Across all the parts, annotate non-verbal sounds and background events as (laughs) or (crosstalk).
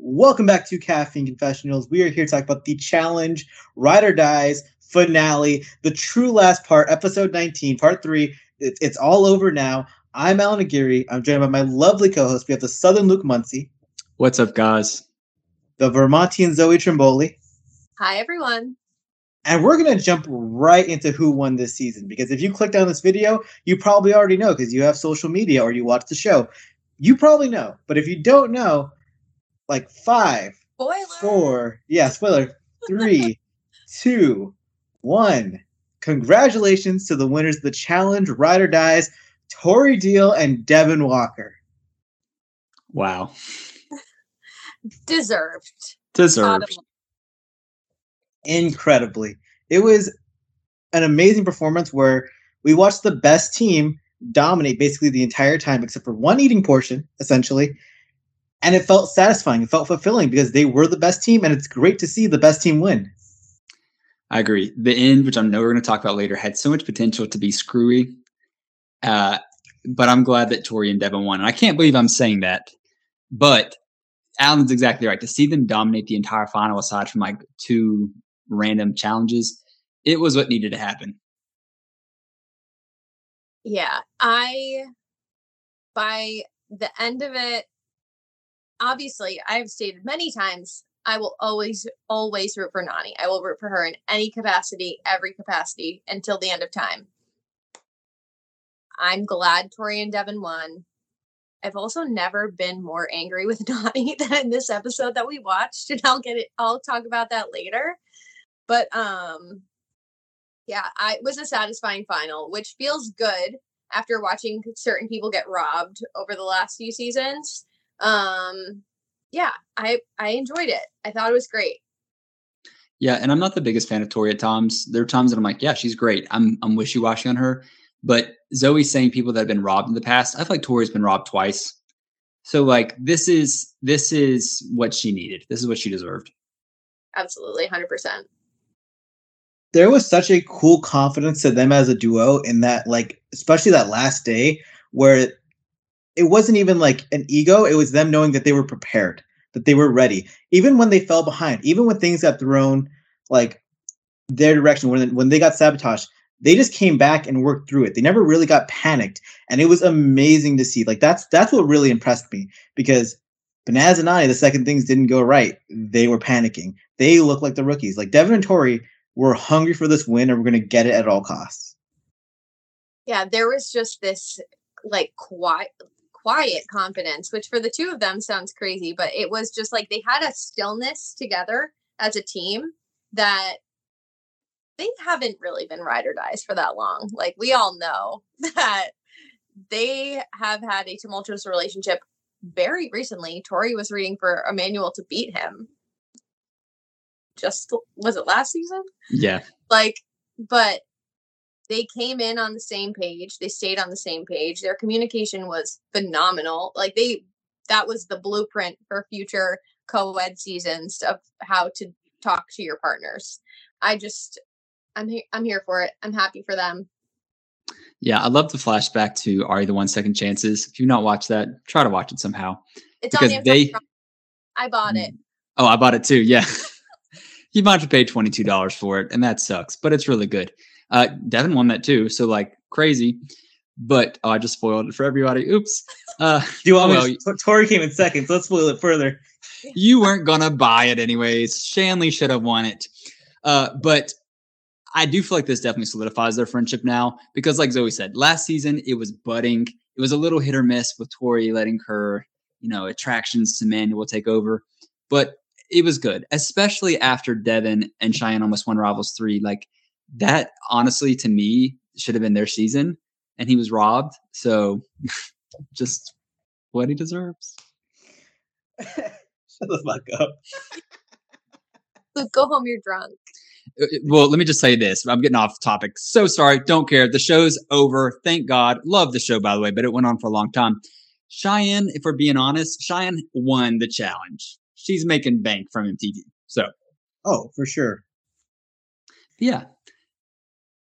Welcome back to Caffeine Confessionals. We are here to talk about the challenge, Ride or Dies finale, the true last part, episode 19, part three. It's, it's all over now. I'm Allan Aguirre. I'm joined by my lovely co-host. We have the Southern Luke Muncie, What's up, guys? the Vermontian Zoe Trimboli, Hi, everyone. and we're gonna jump right into who won this season. Because if you click down this video, you probably already know because you have social media or you watch the show. You probably know. But if you don't know, like five, Spoiler. four, yeah, spoiler, three, (laughs) two, one. Congratulations to the winners of the challenge, Ride or Dies, Tori Deal and Devin Walker. Wow. (laughs) Deserved. Deserved. Incredibly. It was an amazing performance where we watched the best team dominate basically the entire time, except for one eating portion, essentially. And it felt satisfying. It felt fulfilling because they were the best team, and it's great to see the best team win. I agree. The end, which I know we're going to talk about later, had so much potential to be screwy. Uh, but I'm glad that Tori and Devin won. And I can't believe I'm saying that. But Allan's exactly right. To see them dominate the entire final, aside from like two random challenges, it was what needed to happen. Yeah, I by the end of it, obviously, I've stated many times I will always, always root for Nany. I will root for her in any capacity, every capacity until the end of time. I'm glad Tori and Devin won. I've also never been more angry with (laughs) Nany than in this episode that we watched, and I'll get it. I'll talk about that later. But um, yeah, I it was a satisfying final, which feels good after watching certain people get robbed over the last few seasons. Um, yeah, I I enjoyed it. I thought it was great. Yeah, and I'm not the biggest fan of Tori at times. There are times that I'm like, yeah, she's great. I'm I'm wishy washy on her. But Zoe's saying people that have been robbed in the past. I feel like Tori's been robbed twice. So like this is this is what she needed. This is what she deserved. Absolutely, hundred percent. there was such a cool confidence to them as a duo in that like especially that last day where it, wasn't even like an ego it was them knowing that they were prepared that they were ready even when they fell behind even when things got thrown like their direction when when they got sabotaged they just came back and worked through it they never really got panicked and it was amazing to see like that's that's what really impressed me because Banaz and I, the second things didn't go right, they were panicking. They look like the rookies. Like Devin and Tori we're hungry for this win and we're going to get it at all costs. Yeah, there was just this like quiet quiet confidence, which for the two of them sounds crazy, but it was just like they had a stillness together as a team that they haven't really been ride or dies for that long. Like we all know (laughs) that they have had a tumultuous relationship very recently. Tori was reading for Emanuel to beat him. Just was it last season? Yeah. like but they came in on the same page they stayed on the same page their communication was phenomenal like they that was the blueprint for future co-ed seasons of how to talk to your partners i just i'm here i'm here for it i'm happy for them Yeah, I love the flashback to Are You the One Second Chances. If you've not watched that, try to watch it somehow. it's on Because Amazon they- i bought it Oh, I bought it too. Yeah. (laughs) you might have to pay $22 for it, and that sucks, but it's really good. Uh, Devin won that too. So, like, crazy. But oh, I just spoiled it for everybody. Oops. Uh, Do (laughs) you want well, me to, Tori came in second, so let's spoil it further. you weren't going to buy it anyways. Shanley should have won it. Uh, but I do feel like this definitely solidifies their friendship now because, like Zoe said, last season it was budding. It was a little hit or miss with Tori letting her, you know, attractions to Manuel take over, but it was good, especially after Devin and Cheyenne almost won Rivals 3. Like that, honestly, to me, should have been their season, and he was robbed. So (laughs) just what he deserves. Shut the fuck up. Luke, go home you're drunk Uh, well, let me just say this. I'm getting off topic. So sorry. Don't care. The show's over. Thank God. Love the show, by the way, but it went on for a long time. Cheyenne, if we're being honest, Cheyenne won the challenge. She's making bank from MTV. So, Oh, for sure. yeah.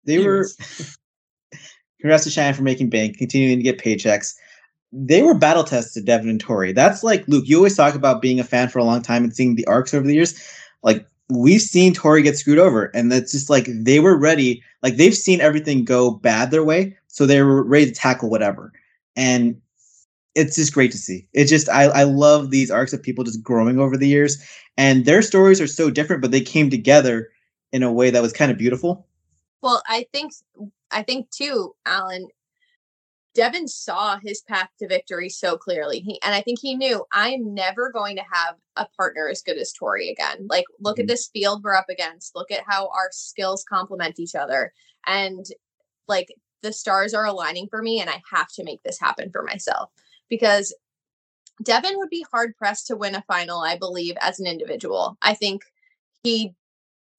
They were. (laughs) Congrats to Cheyenne for making bank, continuing to get paychecks. they were battle tested, Devin and Tori. That's like Luke. You always talk about being a fan for a long time and seeing the arcs over the years. Like we've seen Tori get screwed over, and that's just like they were ready. Like they've seen everything go bad their way, so they were ready to tackle whatever. And it's just great to see. It's just I I love these arcs of people just growing over the years, and their stories are so different, but they came together in a way that was kind of beautiful. Well, I think I think too, Allan. Devin saw his path to victory so clearly. He and I think he knew I'm never going to have a partner as good as Tori again. Like, look mm-hmm. at this field we're up against. Look at how our skills complement each other. And like the stars are aligning for me, and I have to make this happen for myself because Devin would be hard pressed to win a final, I believe, as an individual. I think he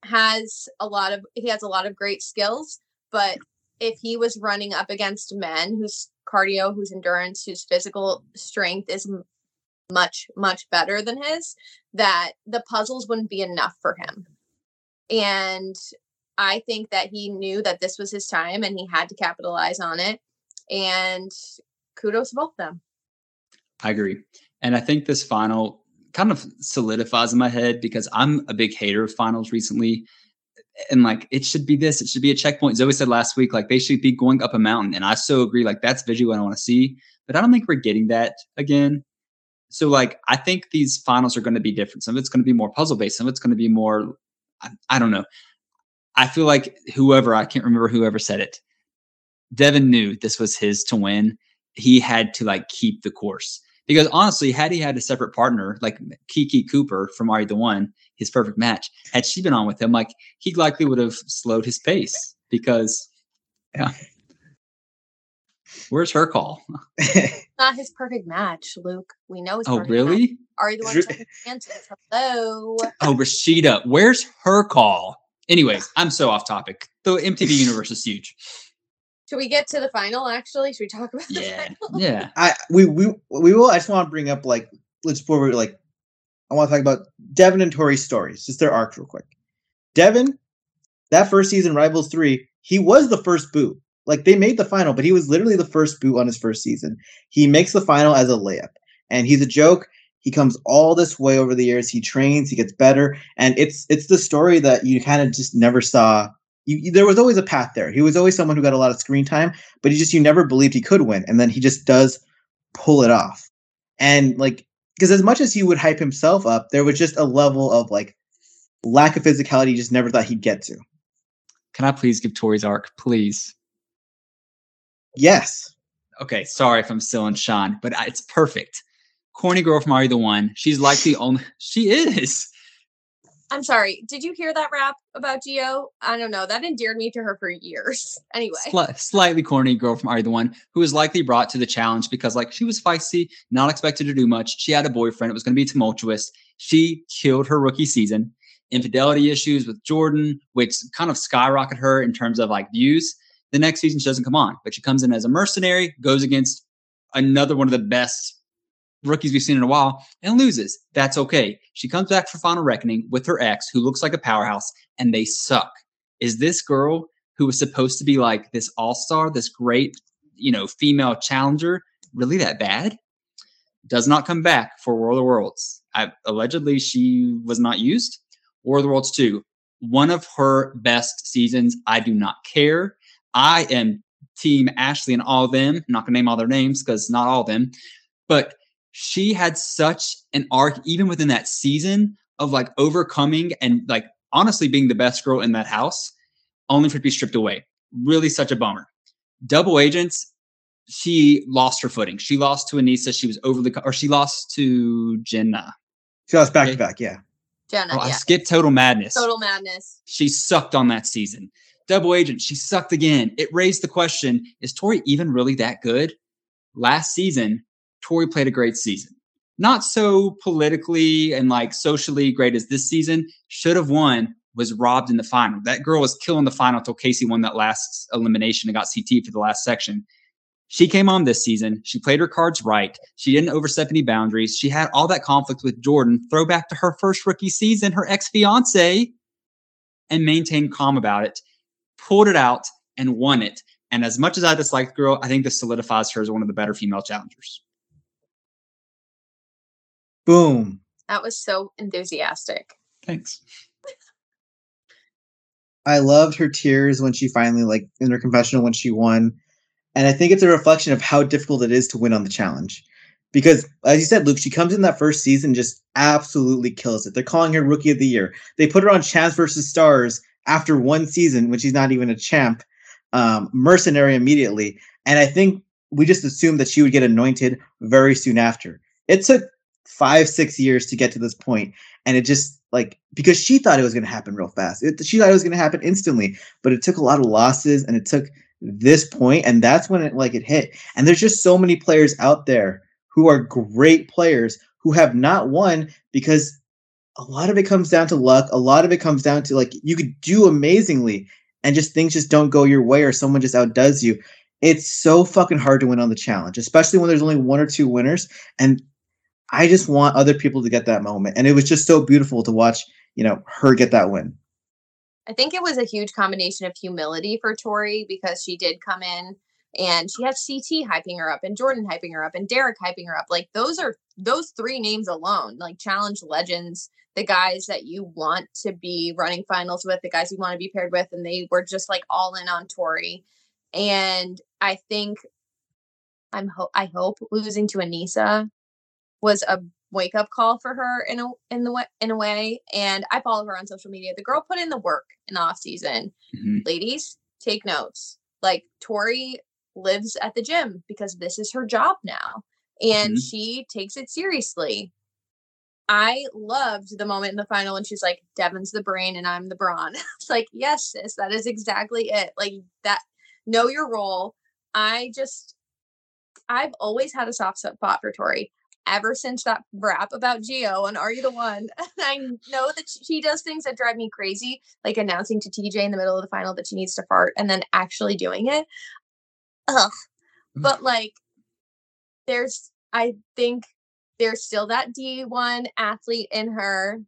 has a lot of he has a lot of great skills, but if he was running up against men whose cardio, whose endurance, whose physical strength is much, much better than his, that the puzzles wouldn't be enough for him. And I think that he knew that this was his time and he had to capitalize on it. And kudos to both them. I agree. And I think this final kind of solidifies in my head because I'm a big hater of finals recently and like it should be this, it should be a checkpoint. Zoe said last week, like they should be going up a mountain. And I so agree, like that's visually what I want to see. But I don't think we're getting that again. So like I think these finals are going to be different. Some of it's going to be more puzzle based, some of it's going to be more I, I don't know. I feel like whoever, I can't remember whoever said it. Devin knew this was his to win. He had to like keep the course. Because honestly, had he had a separate partner like Kiki Cooper from Are You the One, his perfect match, had she been on with him, like he likely would have slowed his pace because, yeah. Where's her call? (laughs) Not his perfect match, Luke. We know his. Oh, really? Match. Are you the one second chances? Hello. Oh, Rashida, where's her call? Anyways, I'm so off topic. The MTV (laughs) universe is huge. Should we get to the final? Actually, should we talk (laughs) about the yeah. final? Yeah. I we we we will. I just want to bring up like let's forward like I want to talk about Devin and Tori's stories, just their arcs real quick. Devin, that first season, Rivals three, he was the first boot. Like they made the final, but he was literally the first boot on his first season. He makes the final as a layup, and he's a joke. He comes all this way over the years. He trains, he gets better, and it's it's the story that you kind of just never saw you, there was always a path there. He was always someone who got a lot of screen time, but he just you never believed he could win, and then he just does pull it off. And like because as much as he would hype himself up, there was just a level of like lack of physicality he just never thought he'd get to. Can I please give Tori's arc, please? Yes. Okay, sorry if I'm still in Sean, but uh, it's perfect. Corny girl from Are You the One? She's like the only. She is. I'm sorry. Did you hear that rap about Geo? I don't know. That endeared me to her for years. (laughs) Anyway, Sli- slightly corny girl from Are the One who was likely brought to the challenge because, like, she was feisty, not expected to do much. She had a boyfriend. It was going to be tumultuous. She killed her rookie season. Infidelity issues with Jordan, which kind of skyrocketed her in terms of like views. The next season she doesn't come on, but she comes in as a mercenary, goes against another one of the best rookies we've seen in a while and loses. That's okay. She comes back for Final Reckoning with her ex, who looks like a powerhouse, and they suck. Is this girl who was supposed to be like this all star, this great, you know, female challenger, really that bad? Does not come back for World of Worlds. I, allegedly, she was not used. World of Worlds 2, one of her best seasons. I do not care. I am team Ashley and all of them. I'm not going to name all their names because not all of them. But she had such an arc, even within that season, of like overcoming and like honestly being the best girl in that house, only for it to be stripped away. Really such a bummer. Double agents, she lost her footing. She lost to Aneesa. She was overly, or she lost to Jenna. She lost back okay. to back, yeah. Jenna, oh, yeah. I skipped Total Madness. Total Madness. She sucked on that season. Double Agent, she sucked again. It raised the question: Is Tori even really that good? Last season, Tori played a great season. Not so politically and like socially great as this season. Should have won, was robbed in the final. That girl was killing the final until Kaycee won that last elimination and got CT for the last section. She came on this season. She played her cards right. She didn't overstep any boundaries. She had all that conflict with Jordan. Throw back to her first rookie season, her ex fiance, and maintained calm about it. Pulled it out and won it. And as much as I dislike the girl, I think this solidifies her as one of the better female challengers. Boom. That was so enthusiastic. Thanks. I loved her tears when she finally like in her confessional when she won. And I think it's a reflection of how difficult it is to win on the challenge. Because as you said, Luke, she comes in that first season just absolutely kills it. They're calling her rookie of the year. They put her on Champs versus Stars after one season when she's not even a champ, um, mercenary immediately. And I think we just assumed that she would get anointed very soon after. It took five, six years to get to this point, and it just like because she thought it was going to happen real fast. It, she thought it was going to happen instantly, but it took a lot of losses, and it took this point, and that's when it like it hit. And there's just so many players out there who are great players who have not won because a lot of it comes down to luck. A lot of it comes down to like you could do amazingly and just things just don't go your way or someone just outdoes you. It's so fucking hard to win on the challenge, especially when there's only one or two winners. And I just want other people to get that moment. And it was just so beautiful to watch, you know, her get that win. I think it was a huge combination of humility for Tori because she did come in and she had CT hyping her up and Jordan hyping her up and Derrick hyping her up. Like those are those three names alone, like challenge legends, the guys that you want to be running finals with, the guys you want to be paired with, and they were just like all in on Tori. And I think I'm ho- I hope losing to Aneesa was a wake up call for her in a in the way in a way. And I follow her on social media. The girl put in the work in the off season. Mm-hmm. Ladies, take notes. Like Tori lives at the gym because this is her job now. And mm-hmm. she takes it seriously. I loved the moment in the final when she's like, Devin's the brain and I'm the brawn. (laughs) it's like, yes, sis, that is exactly it. Like that, know your role. I just, I've always had a soft spot for Tori ever since that rap about Geo and Are You the One? (laughs) I know that she does things that drive me crazy, like announcing to TJ in the middle of the final that she needs to fart and then actually doing it. Ugh. Mm. But like, there's, I think there's still that D1 athlete in her.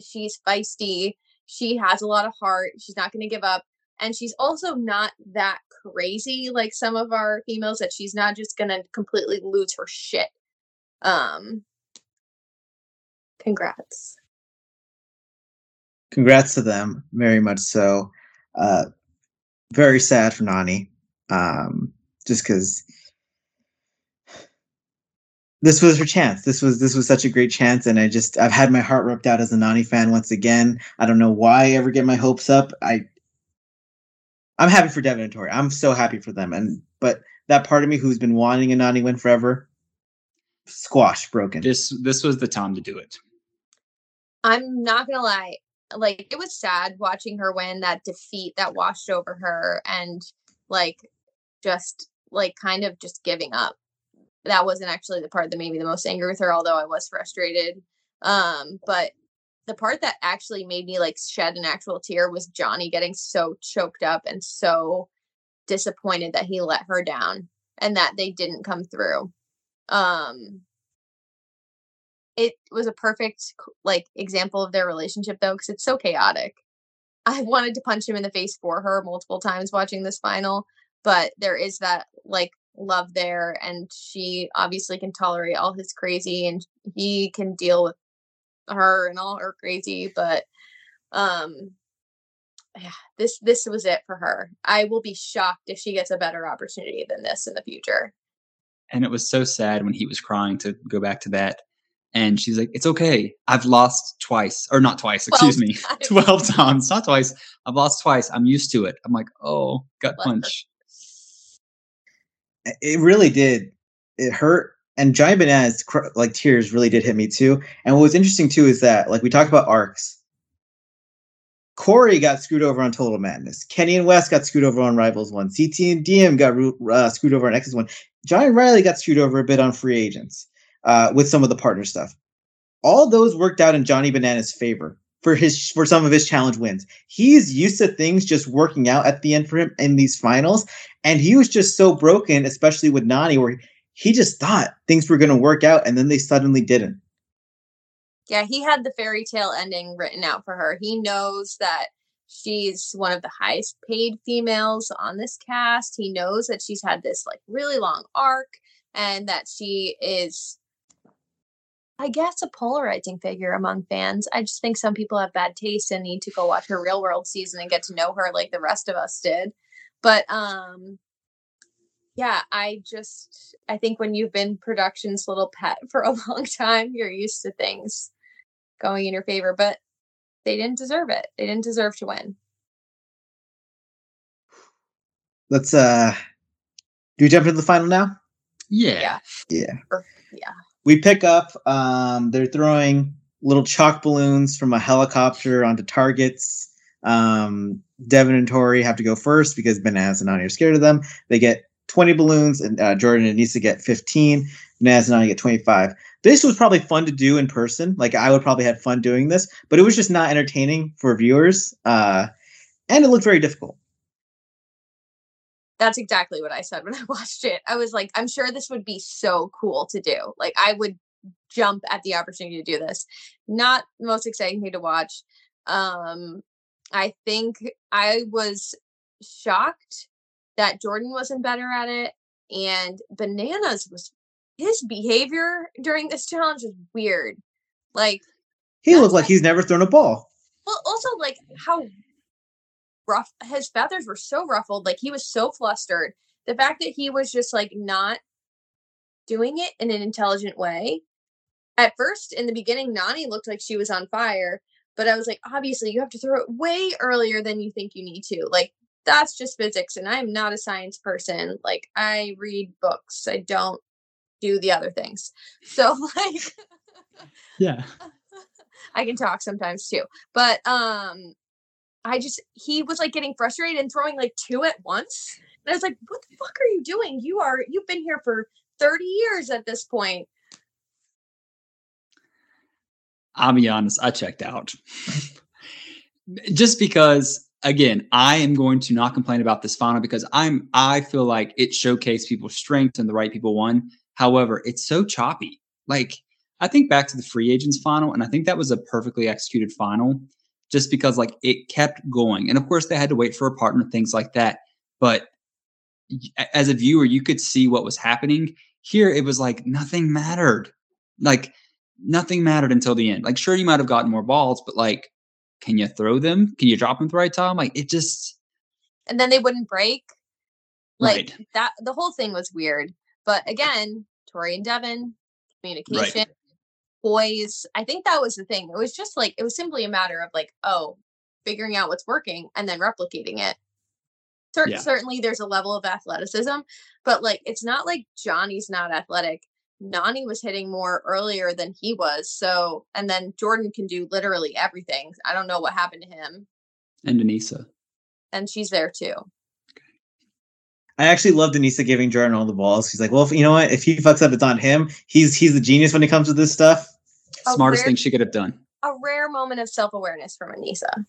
She's feisty. She has a lot of heart. She's not going to give up. And she's also not that crazy like some of our females that she's not just going to completely lose her shit um, congrats. Congrats to them, very much so. Uh, very sad for Nany, um, just because this was her chance. This was this was such a great chance, and I just I've had my heart ripped out as a Nany fan once again. I don't know why I ever get my hopes up. I I'm happy for Devin and Tori. I'm so happy for them, and but that part of me who's been wanting a Nany win forever, squash broken. This this was the time to do it. I'm not gonna lie, like it was sad watching her win that defeat that washed over her and like just like kind of just giving up. That wasn't actually the part that made me the most angry with her, although I was frustrated. Um, but the part that actually made me like shed an actual tear was Johnny getting so choked up and so disappointed that he let her down and that they didn't come through um it was a perfect like example of their relationship though because it's so chaotic. I wanted to punch him in the face for her multiple times watching this final but there is that like love there and she obviously can tolerate all his crazy and he can deal with her and all her crazy but um yeah this this was it for her. I will be shocked if she gets a better opportunity than this in the future and it was so sad when he was crying to go back to that. And she's like, It's okay. I've lost twice, or not twice, excuse me, (laughs) 12 times, not twice. I've lost twice. I'm used to it. I'm like, Oh, gut punch. It really did. It hurt. And Johnny Bananas, like tears, really did hit me too. And what was interesting too is that, like, we talked about arcs. Cory got screwed over on Total Madness. Kenny and Wes got screwed over on Rivals 1. CT and Diem got uh, screwed over on X's 1. Johnny Riley got screwed over a bit on free agents uh, with some of the partner stuff. All those worked out in Johnny Banana's favor for his for some of his challenge wins. He's used to things just working out at the end for him in these finals, and he was just so broken, especially with Nany, where he just thought things were going to work out, and then they suddenly didn't. Yeah, he had the fairy tale ending written out for her. He knows that she's one of the highest paid females on this cast. He knows that she's had this like really long arc and that she is I guess a polarizing figure among fans. I just think some people have bad taste and need to go watch her real world season and get to know her like the rest of us did. But um yeah, I just I think when you've been production's little pet (laughs) for a long time, you're used to things going in your favor, but they didn't deserve it. They didn't deserve to win. Let's uh do we jump into the final now? Yeah. Yeah. yeah. We pick up um they're throwing little chalk balloons from a helicopter onto targets. Um Devin and Tori have to go first because Bananas and Nany are scared of them. They get 20 balloons and uh, Jordan needs to get 15. Bananas and Nany get 25. This was probably fun to do in person. Like I would probably have fun doing this, but it was just not entertaining for viewers. Uh and it looked very difficult. That's exactly what I said when I (laughs) watched it. I was like, I'm sure this would be so cool to do. Like, I would jump at the opportunity to do this. Not the most exciting thing to watch. Um, I think I was shocked that Jordan wasn't better at it, and Bananas was his behavior during this challenge was weird. Like He looked like like- he's never thrown a ball. well, also like how rough his feathers were so ruffled, like he was so flustered. The fact that he was just like not doing it in an intelligent way. At first, in the beginning, Nany looked like she was on fire, but I was like, obviously, you have to throw it way earlier than you think you need to. Like, that's just physics, and I'm not a science person. Like, I read books, I don't do the other things. So, (laughs) like, Yeah. I can talk sometimes too. But um I just he was like getting frustrated and throwing like two at once. And I was like, what the fuck are you doing? You are you've been here for 30 years at this point. I'll be honest, I checked out. (laughs) Just because, again, I am going to not complain about this final because I'm I feel like it showcased people's strengths and the right people won. However, it's so choppy. Like I think back to the free agents final, and I think that was a perfectly executed final, just because like it kept going. And of course, they had to wait for a partner, things like that. But as a viewer, you could see what was happening. Here, it was like nothing mattered. Like nothing mattered until the end. Like, sure, you might have gotten more balls, but like, can you throw them? Can you drop them at the right time? Like, it just And then they wouldn't break. Like right, that the whole thing was weird. But again, Tori and Devin, communication, boys. I think that was the thing. It was just like it was simply a matter of like, oh, figuring out what's working and then replicating it. Cer- Yeah. Certainly there's a level of athleticism, but like it's not like Johnny's not athletic. Nany was hitting more earlier than he was. So, and then Jordan can do literally everything. I don't know what happened to him. and Aneesa. And she's there too. I actually love Aneesa giving Jordan all the balls. He's like, well, if, you know what? If he fucks up, it's on him. He's he's the genius when it comes to this stuff. A Smartest rare- thing she could have done. A rare moment of self awareness from Aneesa.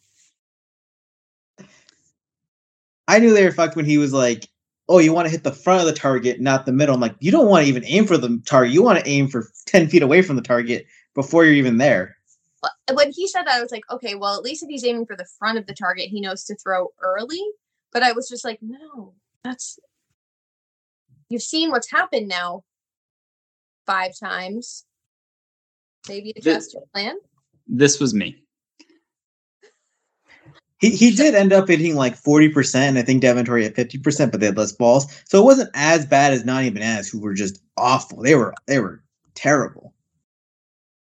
I knew they were fucked when he was like, "Oh, you want to hit the front of the target, not the middle." I'm like, you don't want to even aim for the target. You want to aim for ten feet away from the target before you're even there. When he said that, I was like, okay, well, at least if he's aiming for the front of the target, he knows to throw early. But I was just like, no, that's. You've seen what's happened now five times. Maybe adjust your plan. This was me. He he did end up hitting like forty percent, and I think Devin Tori at fifty percent, but they had less balls, so it wasn't as bad as Nany Bananas, who were just awful. They were they were terrible.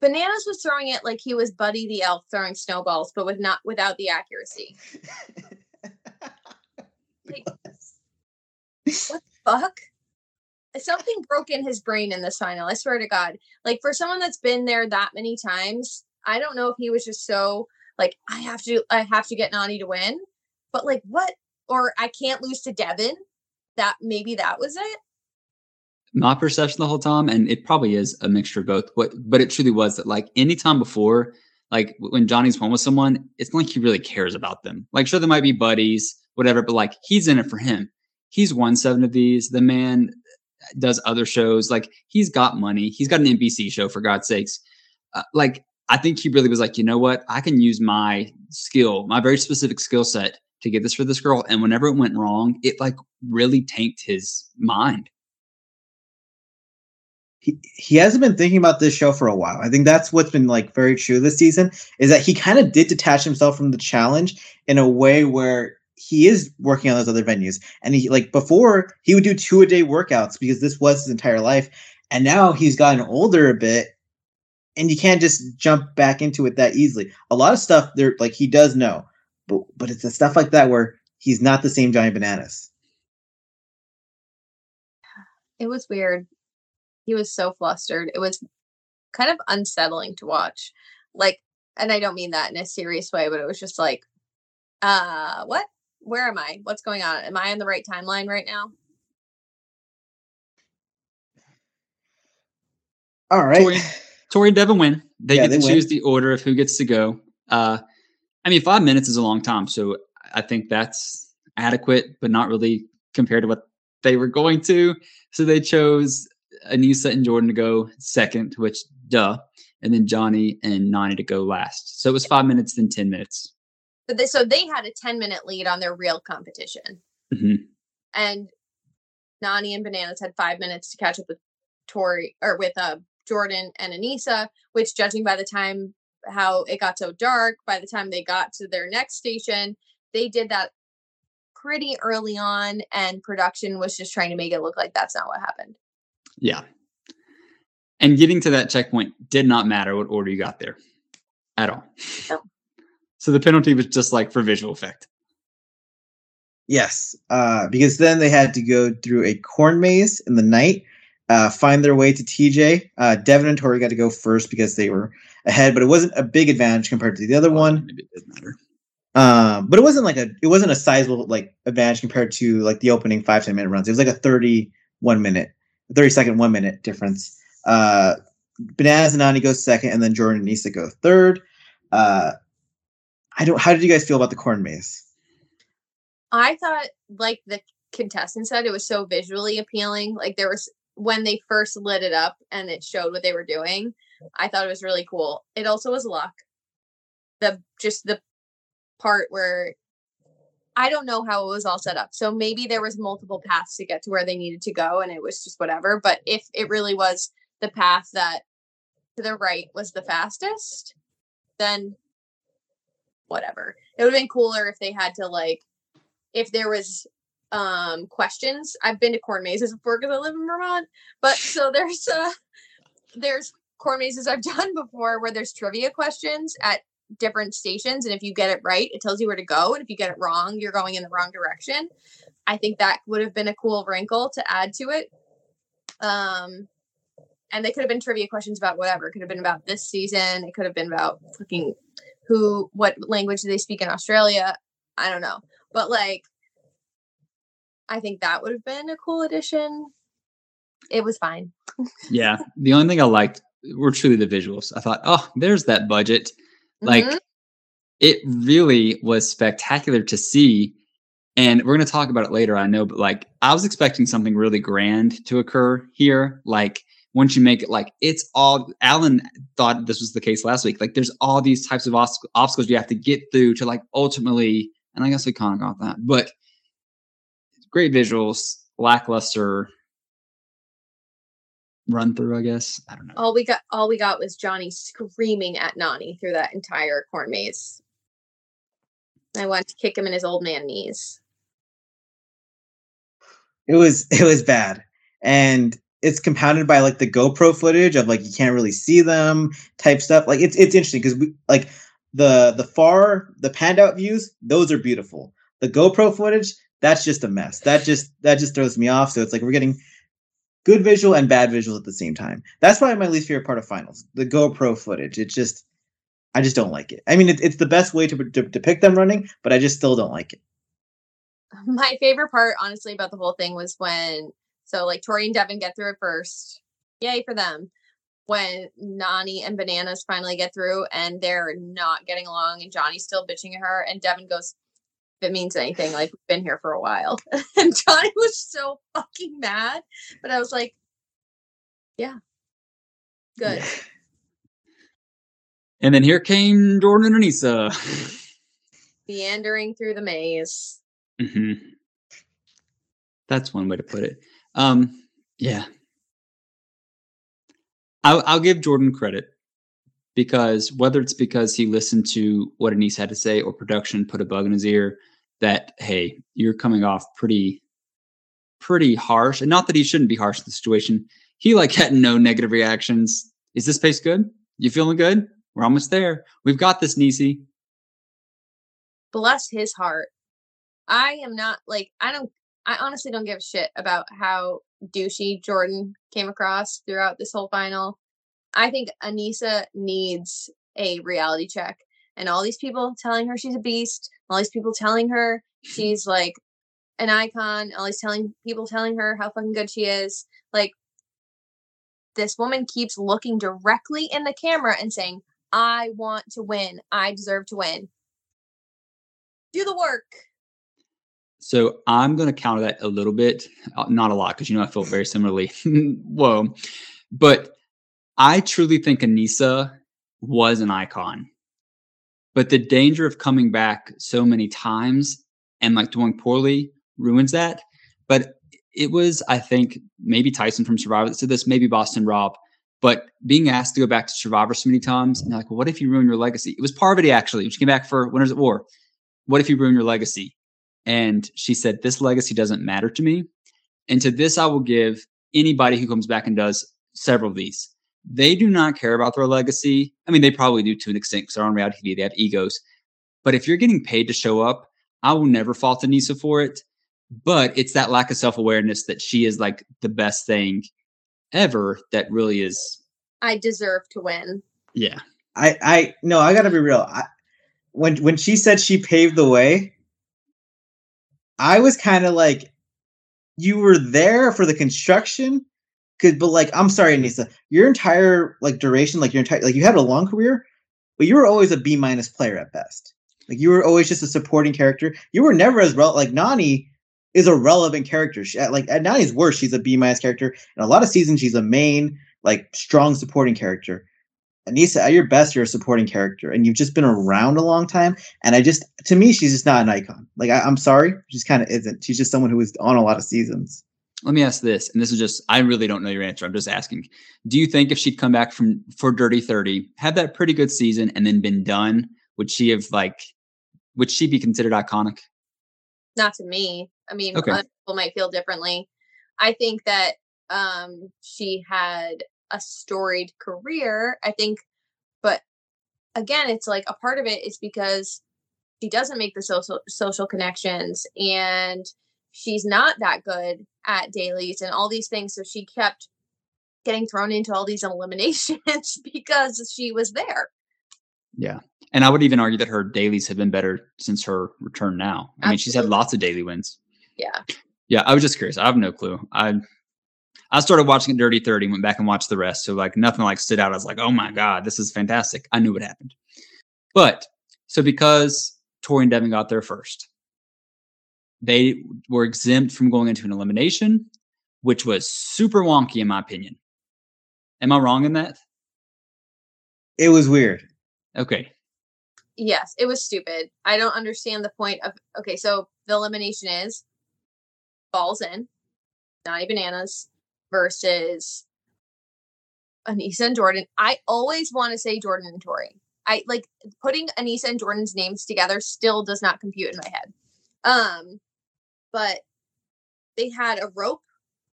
Bananas was throwing it like he was Buddy the Elf throwing snowballs, but with not without the accuracy. (laughs) Like, what the fuck? Something broke in his brain in this final. I swear to God. Like for someone that's been there that many times, I don't know if he was just so like I have to I have to get Nany to win. But like what? Or I can't lose to Devin. That maybe that was it. my perception the whole time, and it probably is a mixture of both. What, but it truly was that like any time before, like when Johnny's won with someone, it's not like he really cares about them. Like sure, there might be buddies, whatever, but like he's in it for him. He's won seven of these. The man does other shows. Like he's got money. He's got an NBC show for God's sakes. Uh, like I think he really was like, you know what? I can use my skill, my very specific skill set to get this for this girl. And whenever it went wrong, it like really tanked his mind. He, he hasn't been thinking about this show for a while. I think that's what's been like very true this season is that he kind of did detach himself from the challenge in a way where he is working on those other venues. And he like before he would do two a day workouts because this was his entire life. And now he's gotten older a bit and you can't just jump back into it that easily. A lot of stuff there like he does know, but but it's the stuff like that where he's not the same Johnny Bananas. It was weird. He was so flustered. It was kind of unsettling to watch. Like, and I don't mean that in a serious way, but it was just like, uh, what? Where am I? What's going on? Am I on the right timeline right now? All right. Tori, Tori and Devin win. They Yeah, get they to win. choose the order of who gets to go. Uh, I mean, five minutes is a long time, so I think that's adequate, but not really compared to what they were going to. So they chose Aneesa and Jordan to go second, which duh, and then Johnny and Nany to go last. So it was five minutes, then ten minutes. But they, so they had a 10 minute lead on their real competition. Mhm. And Nany and Bananas had five minutes to catch up with Tori or with uh, Jordan and Aneesa, which judging by the time how it got so dark, by the time they got to their next station, they did that pretty early on and production was just trying to make it look like that's not what happened. Yeah. And getting to that checkpoint did not matter what order you got there at all. No. So the penalty was just like for visual effect. Yes, uh, because then they had to go through a corn maze in the night, uh, find their way to TJ. Uh, Devin and Tori got to go first because they were ahead, but it wasn't a big advantage compared to the other one. Maybe it doesn't matter. Um, but it wasn't like a it wasn't a sizable like advantage compared to like the opening five ten minute runs. It was like a thirty one minute, thirty second one minute difference. Uh, Bananas and Nany go second, and then Jordan and Nisa go third. Uh, I don't. How did you guys feel about the corn maze? I thought, like the contestant said, it was so visually appealing. Like there was when they first lit it up and it showed what they were doing. I thought it was really cool. It also was luck. The just the part where I don't know how it was all set up. So maybe there was multiple paths to get to where they needed to go and it was just whatever. But if it really was the path that to the right was the fastest, then whatever. It would have been cooler if they had to like if there was um questions. I've been to corn mazes before because I live in Vermont. But (laughs) so there's uh there's corn mazes I've (laughs) done before where there's trivia questions at different stations and if you get it right it tells you where to go and if you get it wrong you're going in the wrong direction i think that would have been a cool wrinkle to add to it um and they could have been trivia questions about whatever it could have been about this season it could have been about fucking who what language do they speak in australia i don't know but like i think that would have been a cool addition it was fine (laughs) Yeah. The only thing I liked were truly the visuals. I thought, oh, there's that budget. Like Mhm. it really was spectacular to see. And we're going to talk about it later, I know, but like I was expecting something really grand to occur here. Like once you make it like it's all Allan thought this was the case last week. Like there's all these types of obst- obstacles you have to get through to like ultimately, and I guess we kind of got that, but great visuals, lackluster run through, I guess. I don't know. all we got all we got was johnny screaming at nany through that entire corn maze i wanted to kick him in his old man knees It was it was bad, and it's compounded by like the GoPro footage of like you can't really see them type stuff. Like it's it's interesting because we like the the far the panned out views those are beautiful. The GoPro footage that's just a mess. That just that just throws me off. So it's like we're getting good visual and bad visuals at the same time. That's probably my least favorite part of finals. The GoPro footage. It's just I just don't like it. I mean, it, it's the best way to, to depict them running, but I just still don't like it. my favorite part honestly about the whole thing was when so like tori and devin get through it first. Yay for them. When nany and bananas finally get through and they're not getting along and johnny's still bitching at her and devin goes if it means anything like we've been here for a while. (laughs) And johnny was so fucking mad but i was like yeah. Good. And then here came Jordan and Aneesa. (laughs) Meandering through the maze. hmm That's one way to put it. Um, yeah. I'll, I'll give Jordan credit because whether it's because he listened to what Aneesa had to say or production put a bug in his ear that, hey, you're coming off pretty, pretty harsh. And not that he shouldn't be harsh in the situation. He like had no negative reactions. Is this pace good? You feeling good? We're almost there. We've got this, Nisi. Bless his heart. I am not like I don't I honestly don't give a shit about how douchey Jordan came across throughout this whole final. I think Aneesa needs a reality check. And all these people telling her she's a beast, all these people telling her she's like an icon, all these telling people telling her how fucking good she is. Like this woman keeps looking directly in the camera and saying, I want to win. I deserve to win. Do the work. So I'm going to counter that a little bit, uh, not a lot, because you know I felt very similarly. (laughs) Whoa, but I truly think Aneesa was an icon. But the danger of coming back so many times and like doing poorly ruins that. But it was, I think, maybe Tyson from Survivor that said this, maybe Boston Rob, but being asked to go back to Survivor so many times, and like, well, what if you ruin your legacy? It was Parvati actually. She came back for Winners at War. What if you ruin your legacy? And she said, This legacy doesn't matter to me. And to this, I will give anybody who comes back and does several of these. They do not care about their legacy. I mean, they probably do to an extent because they're on reality TV, they have egos. But if you're getting paid to show up, I will never fault Aneesa for it. But it's that lack of self awareness that she is like the best thing ever that really is. I deserve to win. Yeah. I I no, I gotta be real. I, when when she said she paved the way, I was kind of like, you were there for the construction, Cause, but like, I'm sorry, Aneesa, your entire like duration, like your entire like you had a long career, but you were always a B minus player at best. Like you were always just a supporting character. You were never as well like Nany is a relevant character. She, like at Nany's worst, she's a B minus character. In a lot of seasons, she's a main, like strong supporting character. Aneesa, at your best, you're a supporting character, and you've just been around a long time. And I just, to me, she's just not an icon. Like I, am sorry, she's kind of isn't. She's just someone who was on a lot of seasons. Let me ask this, and this is just, I really don't know your answer. I'm just asking. Do you think if she'd come back from for Dirty Thirty, had that pretty good season, and then been done, would she have like, would she be considered iconic? Not to me. I mean, okay. other people might feel differently. I think that um she had a storied career. I think, but again, it's like a part of it is because she doesn't make the social social connections and she's not that good at dailies and all these things. So she kept getting thrown into all these (laughs) eliminations because she was there. Yeah. And I would even argue that her dailies have been better since her return now. I Absolutely. mean, she's had lots of daily wins. Yeah. Yeah. I was just curious. I have no clue. I I started watching it Dirty 30, went back and watched the rest. So like nothing like stood out. I was like, oh my God, this is fantastic. I knew what happened. But so because Tori and Devin got there first, they were exempt from going into an elimination, which was super wonky in my opinion. Am I wrong in that? It was weird. Okay. Yes, it was stupid. I don't understand the point of okay, so the elimination is balls in, Nany Bananas, versus Aneesa and Jordan. I always want to say Jordan and Tori. I like putting Aneesa and Jordan's names together still does not compute in my head. Um, but they had a rope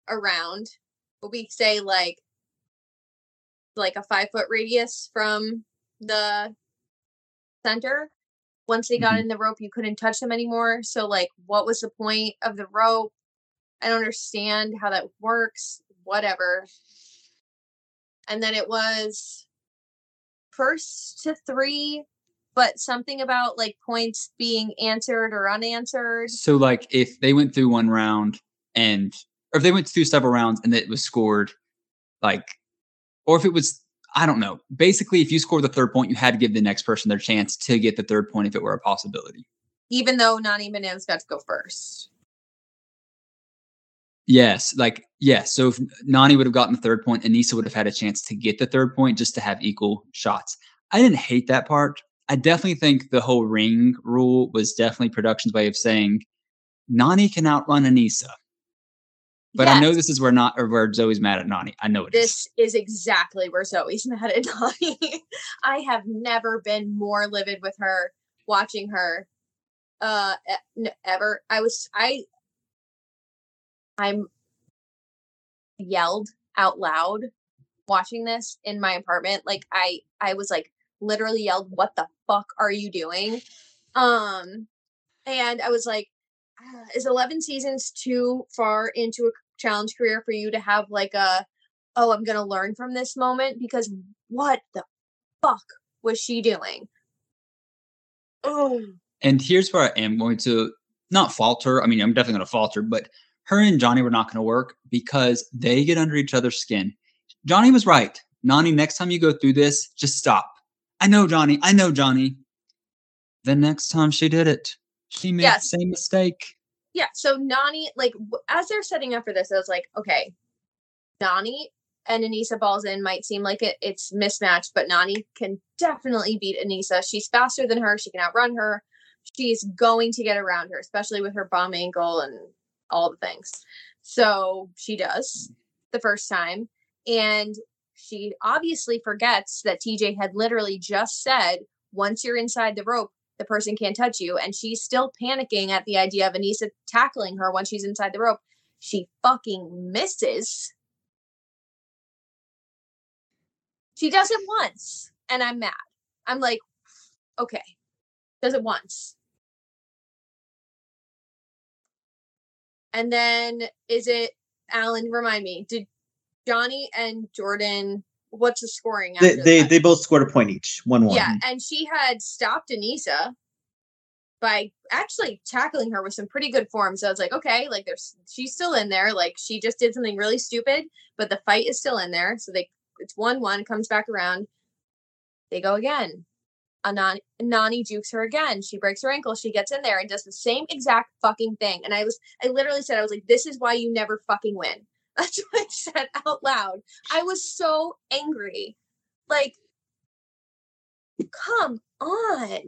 around what we say like like a five foot radius from the center. Once they got mm-hmm. in the rope, you couldn't touch them anymore. So like what was the point of the rope? I don't understand how that works whatever. And then it was first to three, but something about like points being answered or unanswered. So, like, if they went through one round and, or if they went through several rounds and it was scored, like, or if it was, I don't know. Basically, if you scored the third point, you had to give the next person their chance to get the third point if it were a possibility. Even though Nany Bananas got to go first. Yes, like yes. So if Nany would have gotten the third point, Aneesa would have had a chance to get the third point just to have equal shots. I didn't hate that part. I definitely think the whole ring rule was definitely production's way of saying Nany can outrun Aneesa. But I know this is where not or where Zoe's mad at Nany. I know it is. this is exactly where Zoe's (laughs) mad at Nany. I have never been more livid with her watching her uh n- ever. I was I I'm yelled out loud watching this in my apartment. Like I I was like literally yelled, "What the fuck are you doing?" Um and I was like "Ah, is 11 seasons too far into a challenge career for you to have like a oh, I'm going to learn from this moment because what the fuck was she doing? Oh, And here's where I am going to not falter. I mean, I'm definitely going to falter, but her and Johnny were not going to work because they get under each other's skin. Johnny was right. Nany, next time you go through this, just stop. I know, Johnny. I know, Johnny. The next time she did it, she made Yes. the same mistake. yeah. So Nany, like, as they're setting up for this, I was like, okay, Nany and Aneesa balls in might seem like it, it's mismatched, but Nany can definitely beat Aneesa. She's faster than her. She can outrun her. She's going to get around her, especially with her bomb ankle and all the things. So she does the first time. And she obviously forgets that TJ had literally just said, once you're inside the rope, the person can't touch you. And she's still panicking at the idea of Aneesa tackling her once she's inside the rope. She fucking misses. She does it once, and I'm mad. I'm like, okay, does it once. And then is it Allan? Remind me, did Johnny and Jordan? What's the scoring? They they, they both scored a point each, one one. Yeah, and she had stopped Aneesa by actually tackling her with some pretty good form. So I was like, okay, like there's she's still in there. Like she just did something really stupid, but the fight is still in there. So they it's one one comes back around. They go again. Anani, Nany jukes her again. She breaks her ankle. She gets in there and does the same exact fucking thing. And I was, I literally said, I was like, this is why you never fucking win. (laughs) That's what I said out loud. I was so angry. Like, come on.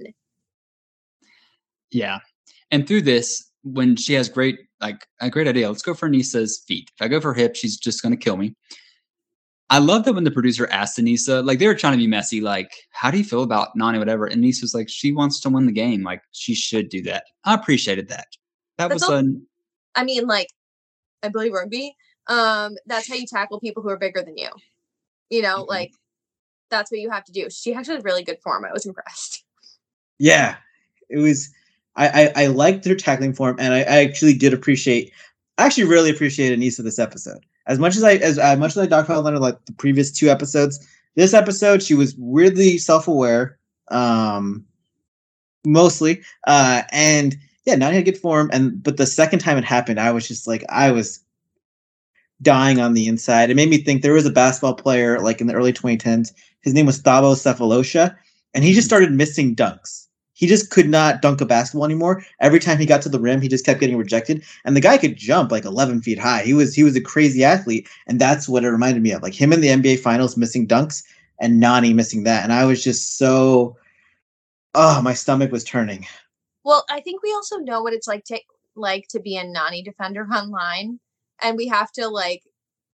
Yeah. And through this, when she has great, like a great idea, let's go for Aneesa's feet. If I go for hip, she's just going to kill me. I love that when the producer asked Aneesa, like they were trying to be messy, like, how do you feel about Nany, whatever? And Aneesa was like, she wants to win the game. Like, she should do that. I appreciated that. That That's was all- a, I mean, like, I believe rugby. Um, that's how you tackle people who are bigger than you. You know, Mhm. like that's what you have to do. She actually had really good form. I was (laughs) impressed. Yeah, it was. I, I I liked her tackling form, and I, I actually did appreciate. I actually really appreciated Aneesa this episode. As much as I as, as much as I dogpiled on her like the previous two episodes, this episode she was weirdly self aware, um, mostly, uh, and yeah, not in a good form. And but the second time it happened, I was just like I was dying on the inside. It made me think there was a basketball player like in the early 2010s. His name was Thabo Sefolosha, and he just started missing dunks. He just could not dunk a basketball anymore. Every time he got to the rim, he just kept getting rejected. And the guy could jump like 11 feet high. He was he was a crazy athlete, and that's what it reminded me of. Like him in the NBA Finals missing dunks, and Nany missing that. And I was just so, oh, my stomach was turning. Well, I think we also know what it's like to like to be a Nany defender (laughs) online, and we have to like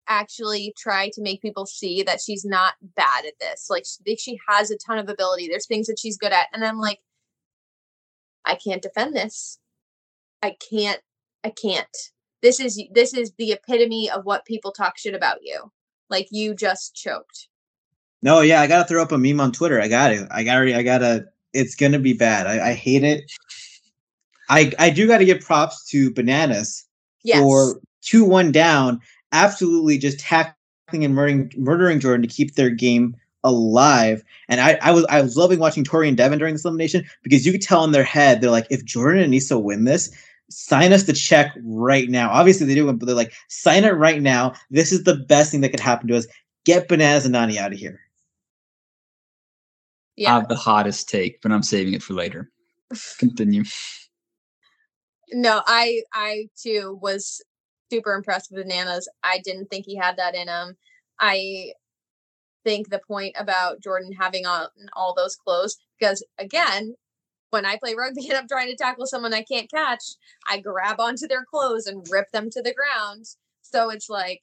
actually try to make people see that she's not bad at this. Like she, she has a ton of ability. There's things that she's good at, and I'm like, I can't defend this. I can't. I can't. This is this is the epitome of what people talk shit about you. Like you just choked. No, yeah, I gotta throw up a meme on Twitter. I got to. I got. I gotta. It's gonna be bad. I, I hate it. I I do got to give props to Bananas Yes. for two one down, absolutely just tackling and murdering murdering Jordan to keep their game alive. And I, I was I was loving watching Tori and Devin during this elimination because you could tell in their head they're like, if Jordan and Issa win this, sign us the check right now. Obviously they do, but they're like, sign it right now. This is the best thing that could happen to us. Get Bananas and Nany out of here. I yeah. have the hottest take, but I'm saving it for later. (laughs) Continue. No, I I too was super impressed with bananas. I didn't think he had that in him. I think the point about Jordan having on all those clothes because again, when I play rugby (laughs) and I'm trying to tackle someone I can't catch, I grab onto their clothes and rip them to the ground. So it's like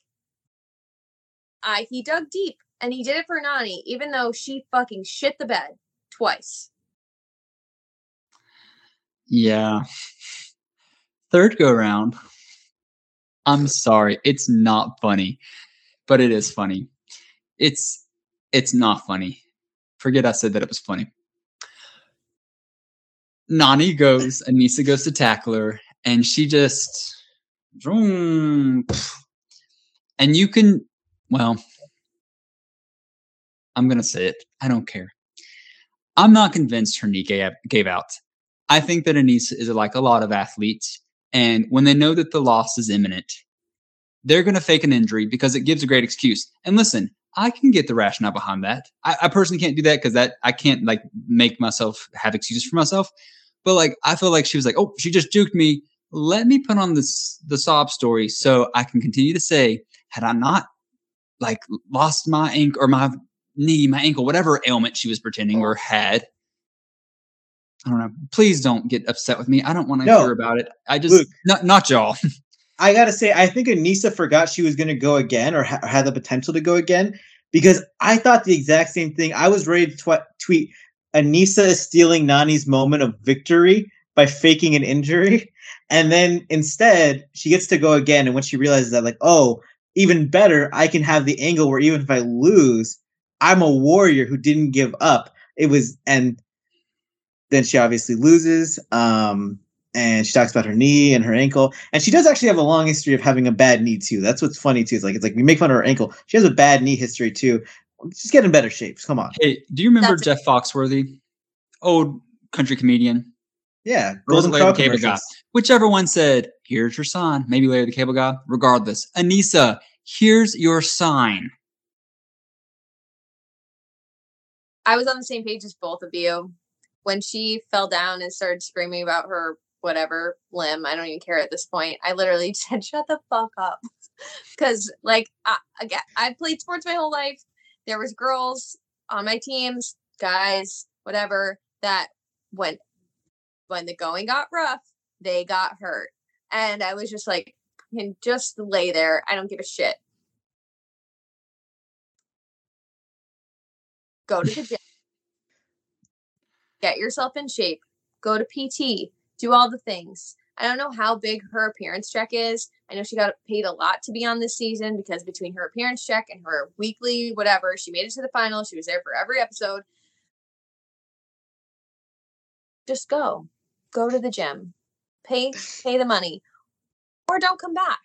I he dug deep and he did it for Nany, even though she fucking shit the bed twice. Yeah. Third go round. I'm sorry. It's not funny, but it is funny. It's it's not funny. Forget I said that it was funny. Nany goes, (laughs) Aneesa goes to tackle her, and she just and you can well I'm gonna say it. I don't care. I'm not convinced her knee gave, gave out. I think that Aneesa is like a lot of athletes. And when they know that the loss is imminent, they're going to fake an injury because it gives a great excuse. And listen, I can get the rationale behind that. I, I personally can't do that because that I can't like make myself have excuses for myself. But like I feel like she was like, oh, she just juked me. Let me put on this the sob story so I can continue to say, had I not like lost my ankle or my knee, my ankle, whatever ailment she was pretending or had, I don't know. Please don't get upset with me. I don't want to no. hear about it. I just Luke, not not y'all. (laughs) I gotta say, I think Aneesa forgot she was gonna go again or ha- had the potential to go again because I thought the exact same thing. I was ready to tw- tweet Aneesa is stealing Nany's moment of victory by faking an injury. And then instead, she gets to go again. And when she realizes that, like, oh, even better, I can have the angle where even if I lose, I'm a warrior who didn't give up. It was, and then she obviously loses. Um, and she talks about her knee and her ankle. And she does actually have a long history of having a bad knee too. That's what's funny too. It's like it's like we make fun of her ankle. She has a bad knee history too. Just get in better shapes. Come on. Hey, do you remember That's Jeff Foxworthy, old country comedian? Yeah, Golden Larry the Cable Guy. Whichever one said, "Here's your sign." Maybe Larry the Cable Guy. Regardless, Aneesa, here's your sign. I was on the same page as both of you when she fell down and started screaming about her whatever limb. I don't even care at this point. I literally (laughs) said, "Shut the fuck up," (laughs) because like I, again, I've played sports my whole life. There was girls on my teams, guys, whatever, that when when the going got rough, they got hurt, and I was just like, "Can just lay there. I don't give a shit." Go to the (laughs) gym get yourself in shape, go to PT, do all the things. I don't know how big her appearance check is. I know she got paid a lot to be on this season because between her appearance check and her weekly whatever, she made it to the final. She was there for every episode. Just go. Go to the gym. Pay pay the money. Or don't come back.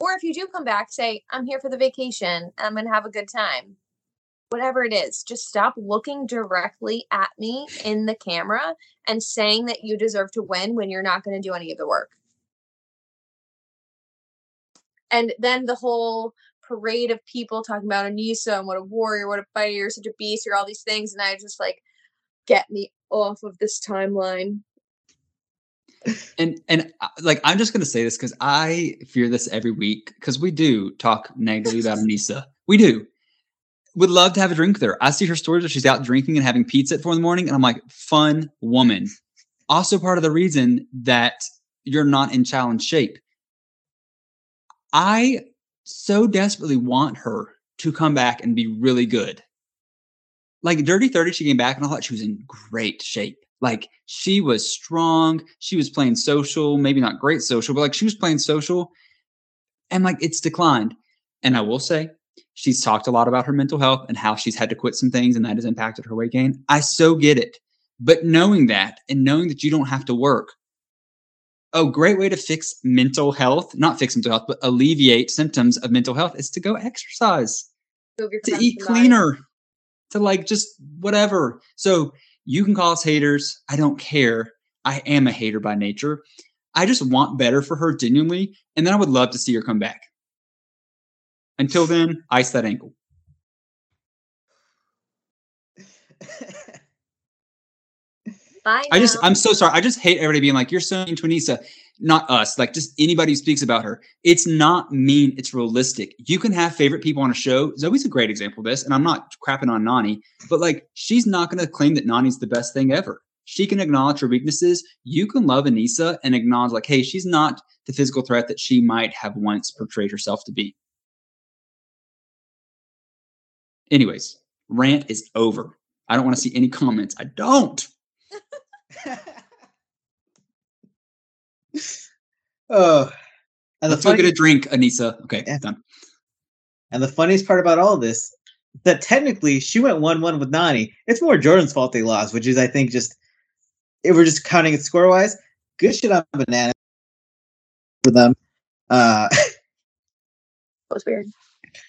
Or if you do come back, say, I'm here for the vacation. I'm going to have a good time whatever it is, just stop looking directly at me in the camera and saying that you deserve to win when you're not going to do any of the work. And then the whole parade of people talking about Aneesa and what a warrior, what a fighter, you're such a beast, you're all these things. And I just like, get me off of this timeline. And and uh, like I'm just gonna say this because I fear this every week because we do talk negatively about (laughs) Aneesa. We do would love to have a drink there. I see her stories where she's out drinking and having pizza at four in the morning, and I'm like, fun woman. Also, part of the reason that you're not in challenge shape. I so desperately want her to come back and be really good. Like Dirty 30, she came back and I thought she was in great shape. Like she was strong. She was playing social, maybe not great social, but like she was playing social. And like it's declined. And I will say, She's talked a lot about her mental health and how she's had to quit some things and that has impacted her weight gain. I so get it. But knowing that and knowing that you don't have to work, a great way to fix mental health, not fix mental health, but alleviate symptoms of mental health is to go exercise, to eat cleaner, to like just whatever. So you can call us haters. I don't care. I am a hater by nature. I just want better for her genuinely. And then I would love to see her come back. Until then, ice that ankle. Bye. I just, I'm so sorry. I just hate everybody being like, "You're so mean to Aneesa." not us, like just anybody who speaks about her. It's not mean, it's realistic. You can have favorite people on a show. Zoe's a great example of this, and I'm not crapping on Nany, but like she's not going to claim that Nany's the best thing ever. She can acknowledge her weaknesses. You can love Aneesa and acknowledge, like, hey, she's not the physical threat that she might have once portrayed herself to be. Anyways, rant is over. I don't want to see any comments. I don't. oh, and Let's the go get a drink, Aneesa. Okay, Yeah. done. and the funniest part about all this that technically she went one one with Nany. It's more Jordan's fault they lost, which is I think just if we're just counting it score wise, good shit on banana for them. Uh, (laughs) That was weird.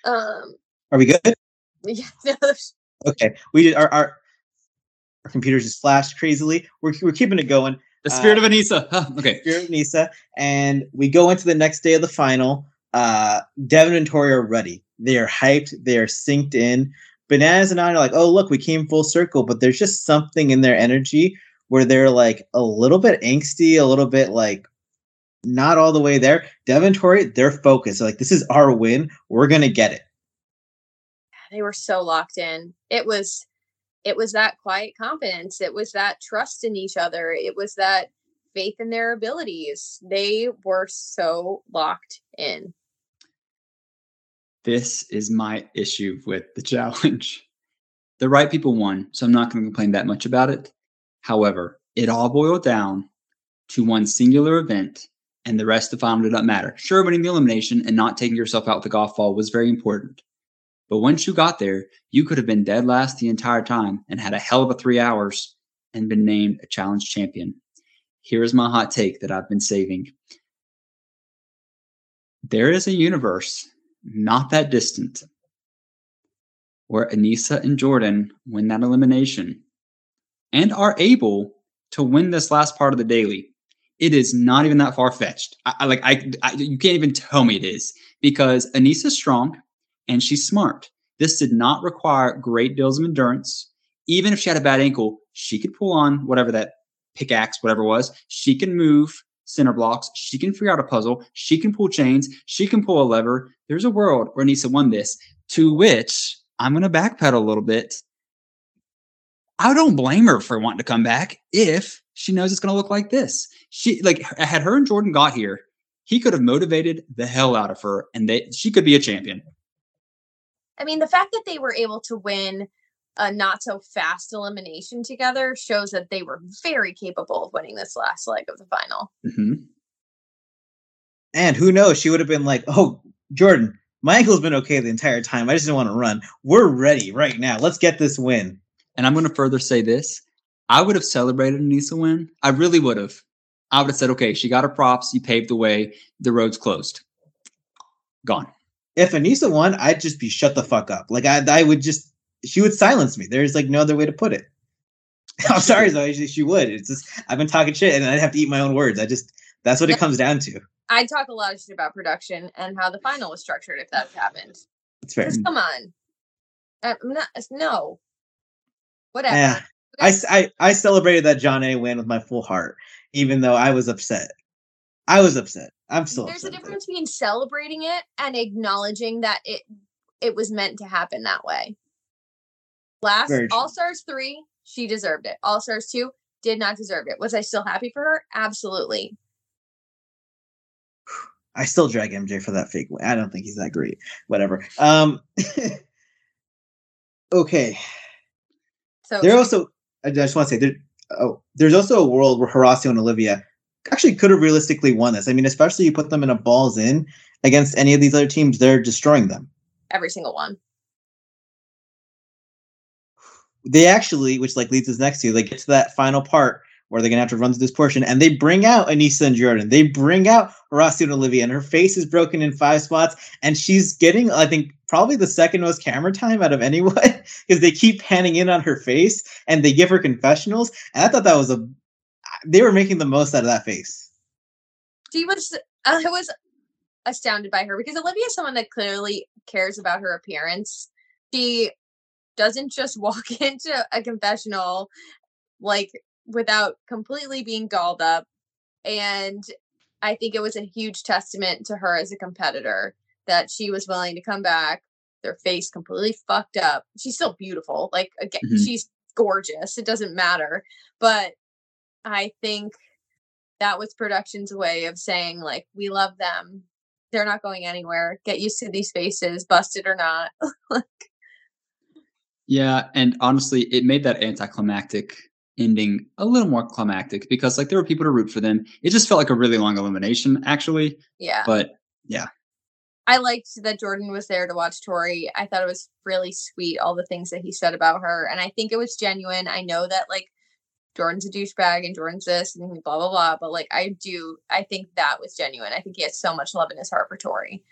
Um, are we good? Yeah, (laughs) Okay, we did our our, our computers just flashed crazily. We're we're keeping it going. The spirit Uh, of Aneesa. Huh, okay. Spirit of Nisa, and we go into the next day of the final. Uh, Devin and Tori are ready. They are hyped. They are synced in. Bananas and I are like, oh look, we came full circle. But there's just something in their energy where they're like a little bit angsty, a little bit like not all the way there. Devin and Tori, they're focused. They're like this is our win. We're gonna get it. They were so locked in. It was it was that quiet confidence. It was that trust in each other. It was that faith in their abilities. They were so locked in. This is my issue with the (laughs) challenge. The right people won, so I'm not going to complain that much about it. However, it all boiled down to one singular event, and the rest of the final did not matter. Sure, winning the elimination and not taking yourself out with the golf ball was very important. But once you got there, you could have been dead last the entire time and had a hell of a three hours and been named a challenge champion. Here is my hot take that I've been saving. There is a universe not that distant where Aneesa and Jordan win that elimination and are able to win this last part of the daily. It is not even that far fetched. I, I like I, I you can't even tell me it is because Aneesa's strong and she's smart. This did not require great deals of endurance. Even if she had a bad ankle, she could pull on whatever that pickaxe, whatever was. She can move center blocks. She can figure out a puzzle. She can pull chains. She can pull a lever. There's a world where Nisa won this, to which I'm going to backpedal a little bit. I don't blame her for wanting to come back if she knows it's going to look like this. She like had her and Jordan got here, he could have motivated the hell out of her, and they she could be a champion. I mean, the fact that they were able to win a not so fast elimination together shows that they were very capable of winning this last leg of the final. hmm And who knows? She would have been like, "Oh, Jordan, my ankle's been okay the entire time. I just didn't want to run. We're ready right now. Let's get this win." And I'm going to further say this: I would have celebrated Aneesa win. I really would have. I would have said, "Okay, she got her props. You paved the way. The road's closed. Gone." If Aneesa won, I'd just be shut the fuck up. Like I, I would just, she would silence me. There's like no other way to put it. (laughs) I'm sorry, Zoe. She, would. It's just I've been talking shit, and I'd have to eat my own words. I just that's what it comes down to. I'd talk a lot of shit about production and how the final was structured if that happened. It's fair. Come on. I'm not, no. Whatever. Yeah. I, I, I celebrated that John A win with my full heart, even though I was upset. I was upset. Still There's a difference between celebrating it and acknowledging that it it was meant to happen that way. Last All Stars 3, she deserved it. All Stars 2 did not deserve it. Was I still happy for her? Absolutely. I still drag MJ for that fake. I don't think he's that great. Whatever. Um. (laughs) okay. So There also, I just want to say, there, oh, there's also a world where Horacio and Olivia actually could have realistically won this. I mean, especially you put them in a balls in against any of these other teams, they're destroying them. every single one. They actually, which like leads us next to, they get to that final part where they're gonna have to run through this portion, and they bring out Aneesa and Jordan. They bring out Horacio and Olivia, and her face is broken in five spots, and she's getting, I think, probably the second most camera time out of anyone (laughs) because they keep panning in on her face and they give her confessionals. And I thought that was a, they were making the most out of that face. She was I was astounded by her because Olivia is someone that clearly cares about her appearance. She doesn't just (laughs) walk into a confessional like without completely being dolled up and I think it was a huge testament to her as a competitor that she was willing to come back, their face completely fucked up. She's still beautiful. Like again, Mhm. she's gorgeous. It doesn't matter. But I think that was production's way of saying like we love them. They're not going anywhere. Get used to these faces, busted or not. (laughs) like Yeah, and honestly, it made that anticlimactic ending a little more climactic because like there were people to root for them. It just felt like a really long elimination, actually. yeah. But yeah. I liked that Jordan was there to watch Tori. I thought it was really sweet, all the things that he said about her. And I think it was genuine. I know that like Jordan's a douchebag and Jordan's this and blah blah blah. But like I do I think that was genuine. I think he has so much love in his heart for Tori.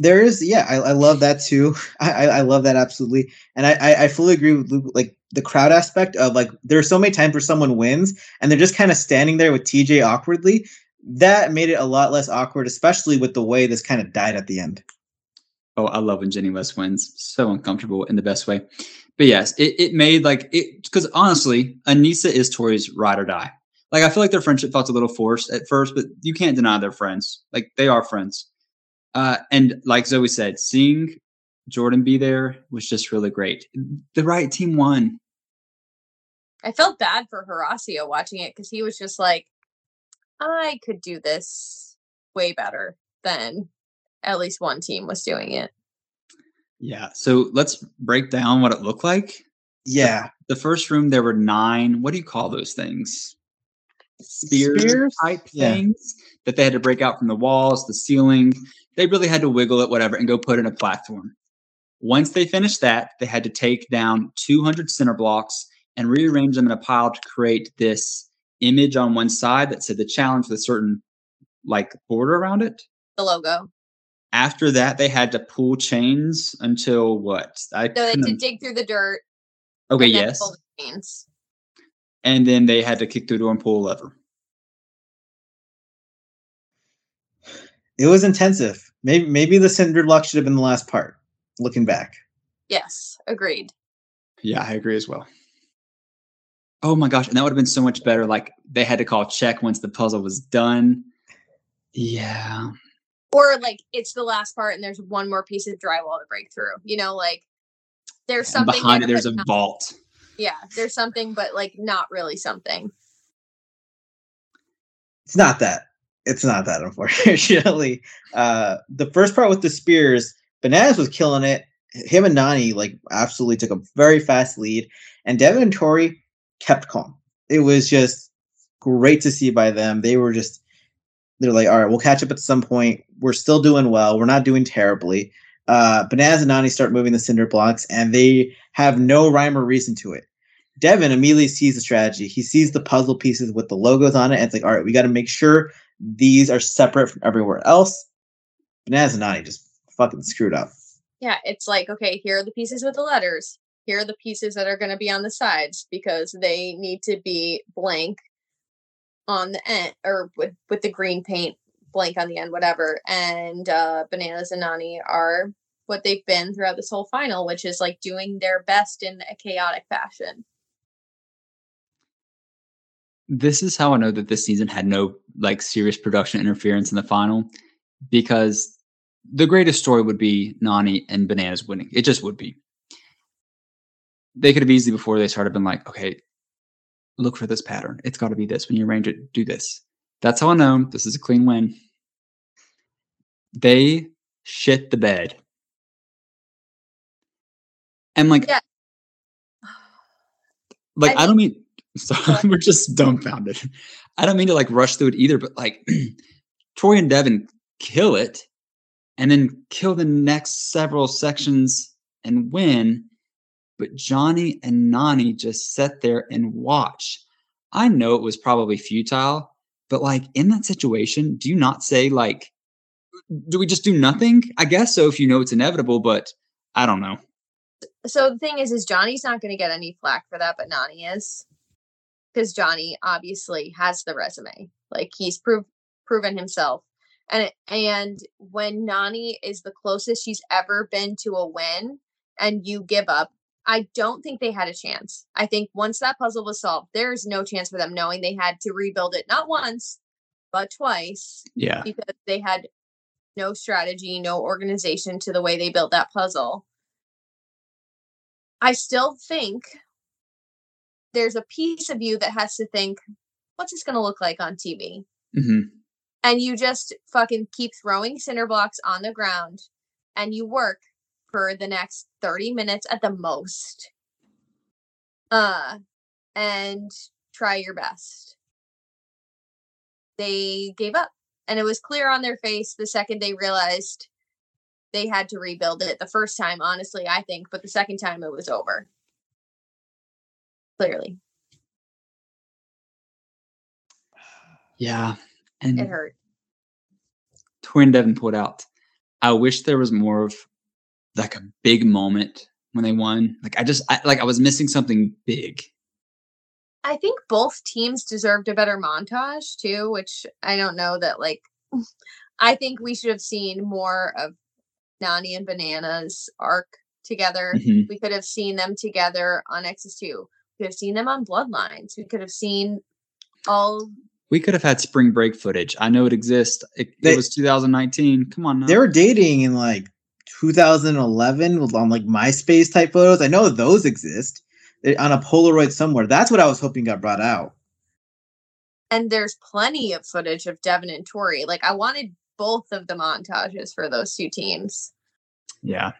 There is, yeah, I, I love that too. I, I, I love that absolutely, and I, I, I fully agree with Luke. Like the crowd aspect of like, there are so many times where someone wins and they're just kind of standing there with TJ awkwardly. That made it a lot less awkward, especially with the way this kind of died at the end. oh, I love when Jenny West wins. So uncomfortable in the best way. But yes, it, it made like it because honestly, Aneesa is Tori's ride or die. Like I feel like their friendship felt a little forced at first, but you can't deny they're friends. Like they are friends. Uh, and like Zoe said, seeing Jordan be there was just really great. The right team won. I felt bad for Horacio watching it because he was just like, I could do this way better than at least one team was doing it. Yeah. So let's break down what it looked like. Yeah, The first room, there were nine. What do you call those things? Spears, Spears? type Yeah. things that they had to break out from the walls, the ceiling. They really had to wiggle it, whatever, and go put in a platform. Once they finished that, they had to take down 200 center blocks and rearrange them in a pile to create this image on one side that said the challenge with a certain like border around it. The logo. After that, they had to pull chains until what? I So they had to dig through the dirt. okay, and yes. pull the chains. And then they had to kick through the door and pull a lever. it was intensive. Maybe maybe the cinder block should have been the last part. Looking back, Yes, agreed. Yeah, I agree as well. Oh my gosh, and that would have been so much better. Like they had to call check once the puzzle was done. Yeah. Or like it's the last part and there's one more piece of drywall to break through. You know, like there's And something behind there, it, there's a not- vault. yeah, there's something, but like not really something. it's not that. It's not that, unfortunately. (laughs) Uh, the first part with the spears, Bananas was killing it. Him and Nany like absolutely took a very fast lead, and Devin and Tori kept calm. It was just great to see by them. They were just they're like, all right, we'll catch up at some point. We're still doing well. We're not doing terribly. Uh, Bananas and Nany start moving the cinder blocks, and they have no rhyme or reason to it. Devin immediately sees the strategy. He sees the puzzle pieces with the logos on it, and it's like, all right, we got to make sure these are separate from everywhere else. Bananas and Nany just fucking screwed up. Yeah, it's like, okay, here are the pieces with the letters. Here are the pieces that are going to be on the sides because they need to be blank on the end or with, with the green paint blank on the end, whatever. And uh, Bananas and Nany are what they've been throughout this whole final, which is like doing their best in a chaotic fashion. This is how I know that this season had no like serious production interference in the final because the greatest story would be Nany and Bananas winning. It just would be. They could have easily before they started been like, okay, look for this pattern. It's got to be this. When you arrange it, do this. That's how I know this is a clean win. They shit the bed. And like, Yeah. (sighs) like I I, don't mean (laughs) so What? we're just dumbfounded. I don't mean to like rush through it either, but like (clears throat) Troy and Devin kill it and then kill the next several sections and win. But Johnny and Nany just sit there and watch. I know it was probably futile, but like in that situation, do you not say like, do we just do nothing? I guess so if you know it's inevitable, but I don't know. So the thing is, is Johnny's not going to get any flack for that, but Nany is, because Johnny obviously has the resume. Like he's prov- proven himself, and and when Nany is the closest she's ever been to a win, and you give up I don't think they had a chance. I think once that puzzle was solved, there's no chance for them knowing they had to rebuild it not once, but twice Yeah. because they had no strategy, no organization to the way they built that puzzle. I still think there's a piece of you that has to think, what's this going to look like on TV? hmm And you just fucking keep throwing cinder blocks on the ground and you work for the next 30 minutes at the most. Uh, and try your best. They gave up. And it was clear on their face the second they realized they had to rebuild it. The first time, honestly, I think, but the second time it was over. Clearly, Yeah. And it hurt. Tori and Devin pulled out. I wish there was more of like a big moment when they won. Like I just I, like I was missing something big. I think both teams deserved a better montage too, which I don't know that like (laughs) I think we should have seen more of Nany and Bananas arc together. Mhm. We could have seen them together on Exes 2. We could have seen them on Bloodlines. We could have seen all We could have had spring break footage. I know it exists. It, They- it was 2019. Come on now. They were dating in like 2011 on like MySpace type photos. I know those exist They- on a Polaroid somewhere. That's what I was hoping got brought out. and there's plenty of footage of Devin and Tori. Like I wanted both of the montages for those two teams. Yeah.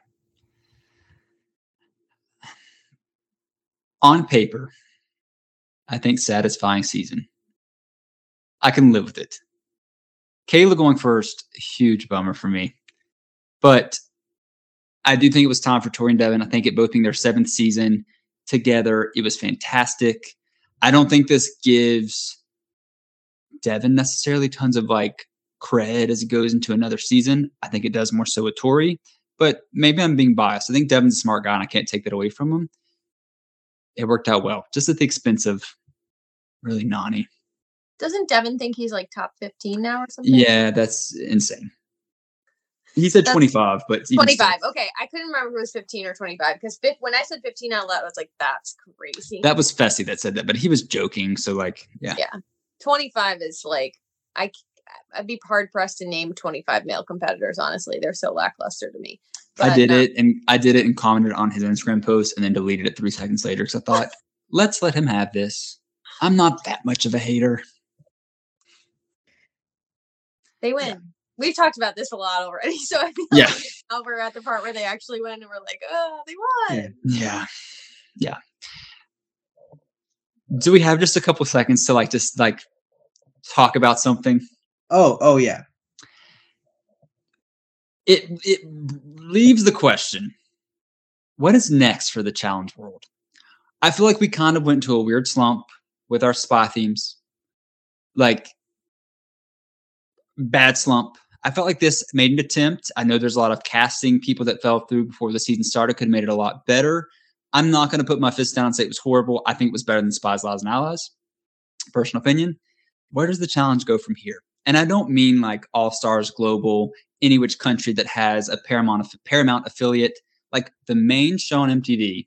On paper, I think satisfying season. I can live with it. Kayla going first, huge bummer for me. But I do think it was time for Tori and Devin. I think it both being their seventh season together, it was fantastic. I don't think this gives Devin necessarily tons of like cred as it goes into another season. I think it does more so with Tori, but maybe I'm being biased. I think Devin's a smart guy and I can't take that away from him. It worked out well, just at the expense of really Nany. Doesn't Devin think he's like top 15 now or something? Yeah, that's insane. He said That's 25, but 25. Okay. I couldn't remember if it was 15 or 25 because when I said 15 out loud, I was like, that's crazy. That was Fessy that said that, but he was joking. So, like, yeah. Yeah. 25 is like, I, I'd be hard pressed to name 25 male competitors, honestly. They're so lackluster to me. I did um, it and I did it and commented on his Instagram post and then deleted it three seconds later because I thought, (laughs) let's let him have this. I'm not that much of a hater. They win. We've talked about this a lot already. (laughs) So I feel Yeah. like now we're at the part where they actually win and we're like, oh, they won. Yeah. Yeah. Yeah. Do we have just a couple seconds to like just like talk about something? Oh, oh yeah. It it leaves the question. What is next for the challenge world? I feel like we kind of went to a weird slump with our spy themes. Like bad slump. I felt like this made an attempt. I know there's a lot of casting people that fell through before the season started, could have made it a lot better. I'm not going to put my fist down and say it was horrible. I think it was better than Spies, Lies, and Allies. Personal opinion. Where does the challenge go from here? And I don't mean like All Stars Global, any which country that has a Paramount Paramount affiliate. Like the main show on MTV,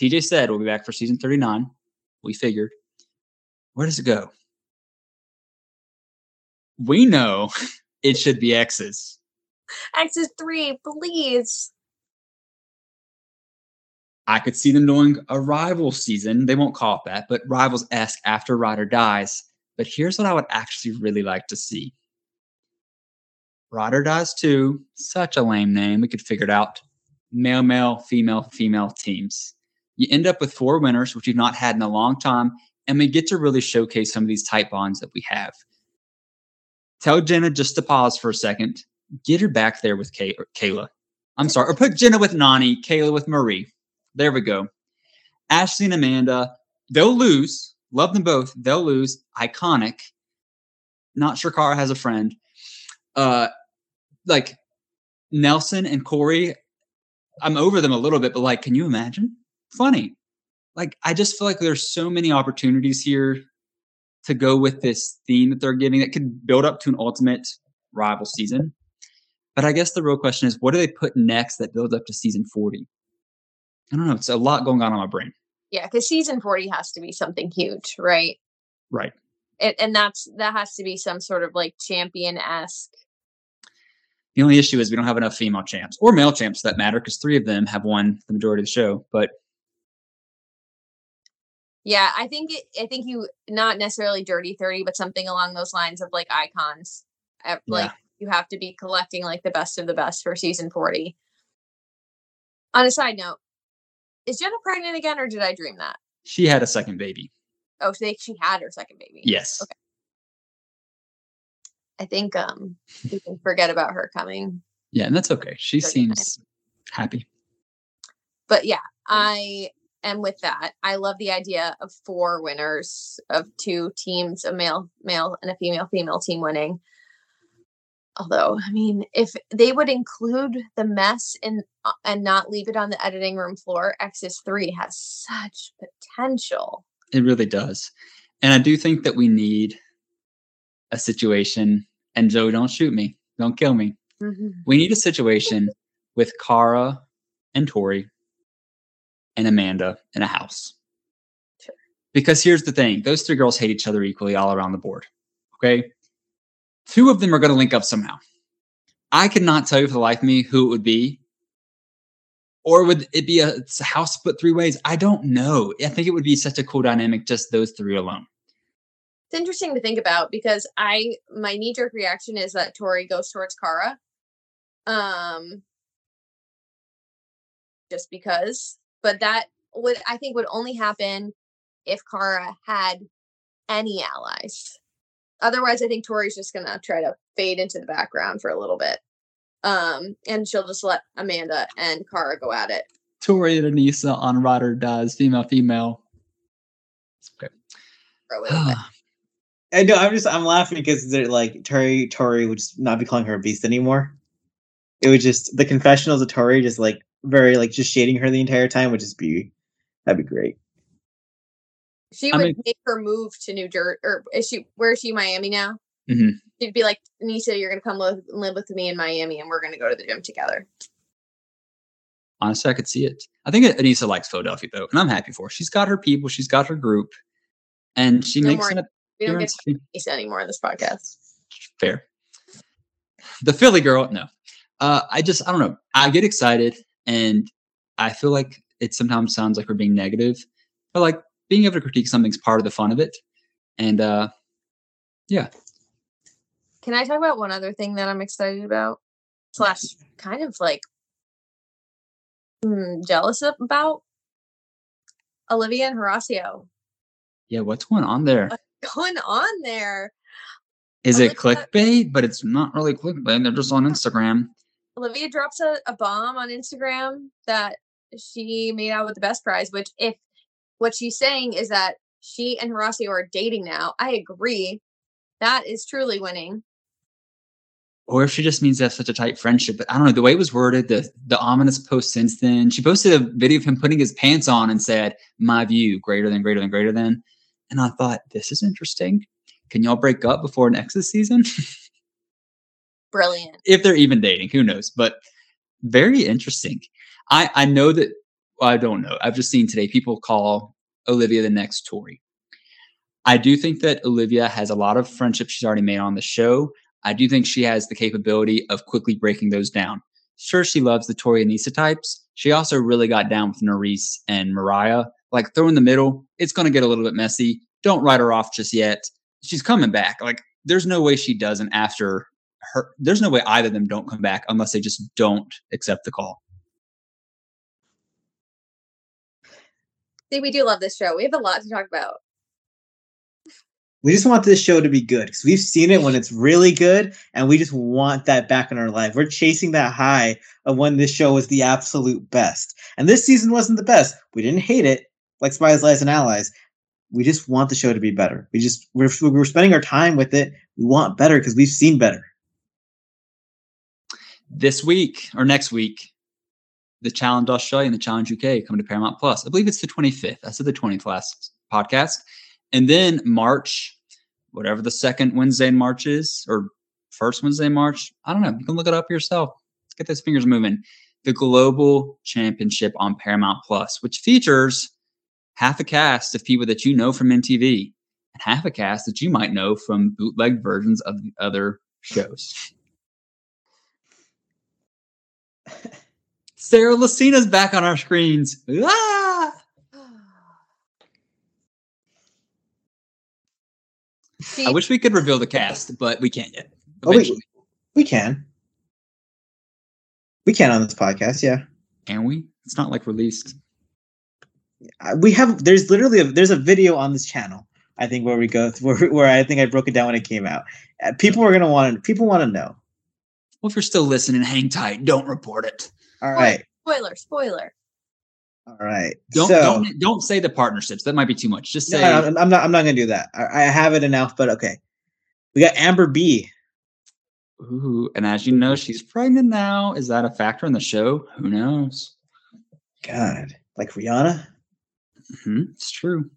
TJ said we'll be back for season 39. We figured. Where does it go? We know (laughs) it should be Exes. Axis three, please. I could see them doing a rival season. They won't call it that, but rivals esque after Ride or Dies. But here's what I would actually really like to see. Ride or Dies too. Such a lame name. We could figure it out. Male, male, female, female teams. You end up with four winners, which you've not had in a long time, and we get to really showcase some of these tight bonds that we have. Tell Jenna just to pause for a second. Get her back there with Kay- Kayla. I'm sorry, or put Jenna with Nany, Kayla with Marie. There we go. Ashley and Amanda, they'll lose. Love them both. They'll lose. Iconic. Not sure Cara has a friend. Uh, like Nelson and Corey, I'm over them a little bit, but like, can you imagine? Funny. Like, I just feel like there's so many opportunities here to go with this theme that they're giving that could build up to an ultimate rival season. But I guess the real question is, what do they put next that builds up to season 40? I don't know. It's a lot going on on my brain. Yeah, because season 40 has to be something huge, right? Right. It, and that's that has to be some sort of like champion esque. The only issue is we don't have enough female champs or male champs for that matter, because three of them have won the majority of the show. But Yeah, I think it, I think you not necessarily dirty 30, but something along those lines of like icons. Uh, Like Yeah. you have to be collecting like the best of the best for season 40. On a side note, is Jenna pregnant again or did I dream that? she had a second baby. Oh, so they, she had her second baby. Yes. Okay. I think um we can forget about her coming. Yeah, and that's okay. She seems happy. But yeah, I am with that. I love the idea of four winners of two teams, a male male and a female female team winning. Although, I mean, if they would include the mess in uh, and not leave it on the editing room floor, Exes three has such potential. It really does. And I do think that we need a situation. And Joe, don't shoot me. Don't kill me. We need a situation with Kara and Tori and Amanda in a house. Sure. Because here's the thing those three girls hate each other equally all around the board. Okay. Two of them are going to link up somehow. I could not tell you for the life of me who it would be. Or would it be a, a house split three ways? I don't know. I think it would be such a cool dynamic, just those three alone. It's interesting to think about because I my knee jerk reaction is that Tori goes towards Kara. Um just because. But that would I think would only happen if Kara had any allies. Otherwise, I think Tori's just gonna try to fade into the background for a little bit. Um, and she'll just let Amanda and Kara go at it. Tori and Aneesa on Ride or Dies, female, female. It's okay. for a. (sighs) I know. I'm just I'm laughing because they're like Tori. Tori would just not be calling her a beast anymore. It would just the confessionals of Tori just like very like just shading her the entire time would just be that'd be great. She I would mean- make her move to New Jersey, or is she? Where is she? Miami now. Mhm. She'd be like, Nisa, you're gonna come live, live with me in Miami, and we're gonna go to the gym together. Honestly, I could see it. I think Aneesa likes Philadelphia though, and I'm happy for her. She's got her people, she's got her group, and she No makes more an We don't get appearance. to Nisa anymore in this podcast. Fair. The Philly girl, no. Uh, I just, I don't know. I get excited, and I feel like it sometimes sounds like we're being negative, but like being able to critique something's part of the fun of it. And uh, yeah, Can I talk about one other thing that I'm excited about? Slash, kind of like hmm, jealous about Olivia and Horacio yeah. What's going on there? going on there. Is it clickbait? But it's not really clickbait. They're just on Instagram. Olivia drops a, a bomb on Instagram that she made out with the best prize, which if what she's saying is that she and Horacio are dating now, I agree. That is truly winning. or if she just means they have such a tight friendship. But I don't know the way it was worded, the the ominous post since then. She posted a video of him putting his pants on and said, "My view greater than greater than greater than." And I thought this is interesting. Can y'all break up before next season? (laughs) Brilliant. if they're even dating, who knows? But very interesting. I I know that well, I don't know. I've just seen today people call Olivia the next Tori. I do think that Olivia has a lot of friendships she's already made on the show. I do think she has the capability of quickly breaking those down. Sure, she loves the Tori and Nisa types. She also really got down with Nurys and Mariah. Like throw in the middle, it's going to get a little bit messy. Don't write her off just yet. She's coming back. Like there's no way she doesn't after her. There's no way either of them don't come back unless they just don't accept the call. See, we do love this show. We have a lot to talk about. We just want this show to be good because we've seen it when it's really good, and we just want that back in our life. We're chasing that high of when this show was the absolute best. And this season wasn't the best. We didn't hate it like Spies, Lies, and Allies. We just want the show to be better. We just we're we're spending our time with it. We want better because we've seen better. This week or next week, the Challenge Australia and the Challenge UK come to Paramount Plus. I believe it's the 25th. I said the 20th last podcast. And then March, whatever the second Wednesday in March is, or first Wednesday in March, I don't know. You can look it up yourself. Let's get those fingers moving. the Global Championship on Paramount Plus, which features half a cast of people that you know from MTV and half a cast that you might know from bootleg versions of the other shows. Sarah Lacina's back on our screens. Ah! See, I wish we could reveal the cast, but we can't yet. Oh, wait. Eventually. We can. We can on this podcast, yeah. Can we? It's not like released. We have there's literally a, there's a video on this channel. I think where we go where, where I think I broke it down when it came out. Uh, people are gonna want to people want to know. Well, if you're still listening, hang tight. Don't report it. All right, spoiler, spoiler. all right. Don't so, don't don't say the partnerships. That might be too much. Just say no, I'm not. I'm not gonna do that. I, I have it enough. but okay. We got Amber B. Ooh, and as you know, she's pregnant now. Is that a factor in the show? Who knows? God, like Rihanna. hmm it's true.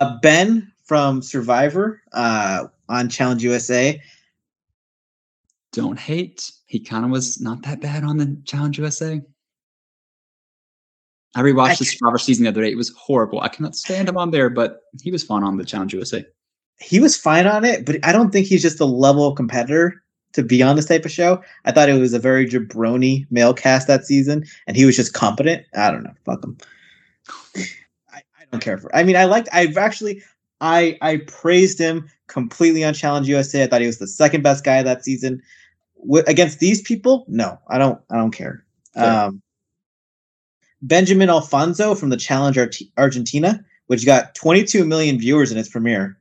Uh, ben from Survivor uh, on Challenge USA. Don't hate. He kind of was not that bad on the Challenge USA. I rewatched I- the Survivor season the other day. It was horrible. I cannot stand him on there, but he was fun on the Challenge USA. He was fine on it, but I don't think he's just the level of competitor to be on this type of show. I thought it was a very jabroni male cast that season, and he was just competent. I don't know. Fuck him. I, I don't care for. I mean, I liked. I've actually. I I praised him completely on Challenge USA. I thought he was the second best guy that season. Against these people, no, I don't. I don't care. Fair. Um, Benjamin Alfonso from the Challenge Art- Argentina, which got 22 million viewers in its premiere.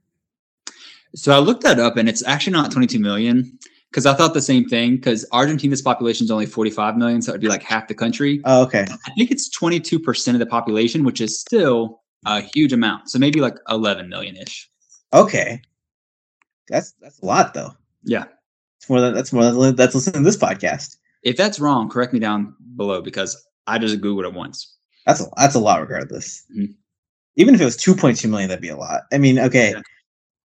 So I looked that up, and it's actually not 22 million because I thought the same thing. Because Argentina's population is only 45 million, so it'd be like half the country. Oh, okay. I think it's 22% of the population, which is still a huge amount. So maybe like 11 million ish. Okay. That's that's a lot though. Yeah. It's more than that's more than that's listening to this podcast. If that's wrong, correct me down below because I just Googled it once. That's a that's a lot regardless. Mhm. Even if it was 2.2 million, that'd be a lot. I mean, okay. Yeah.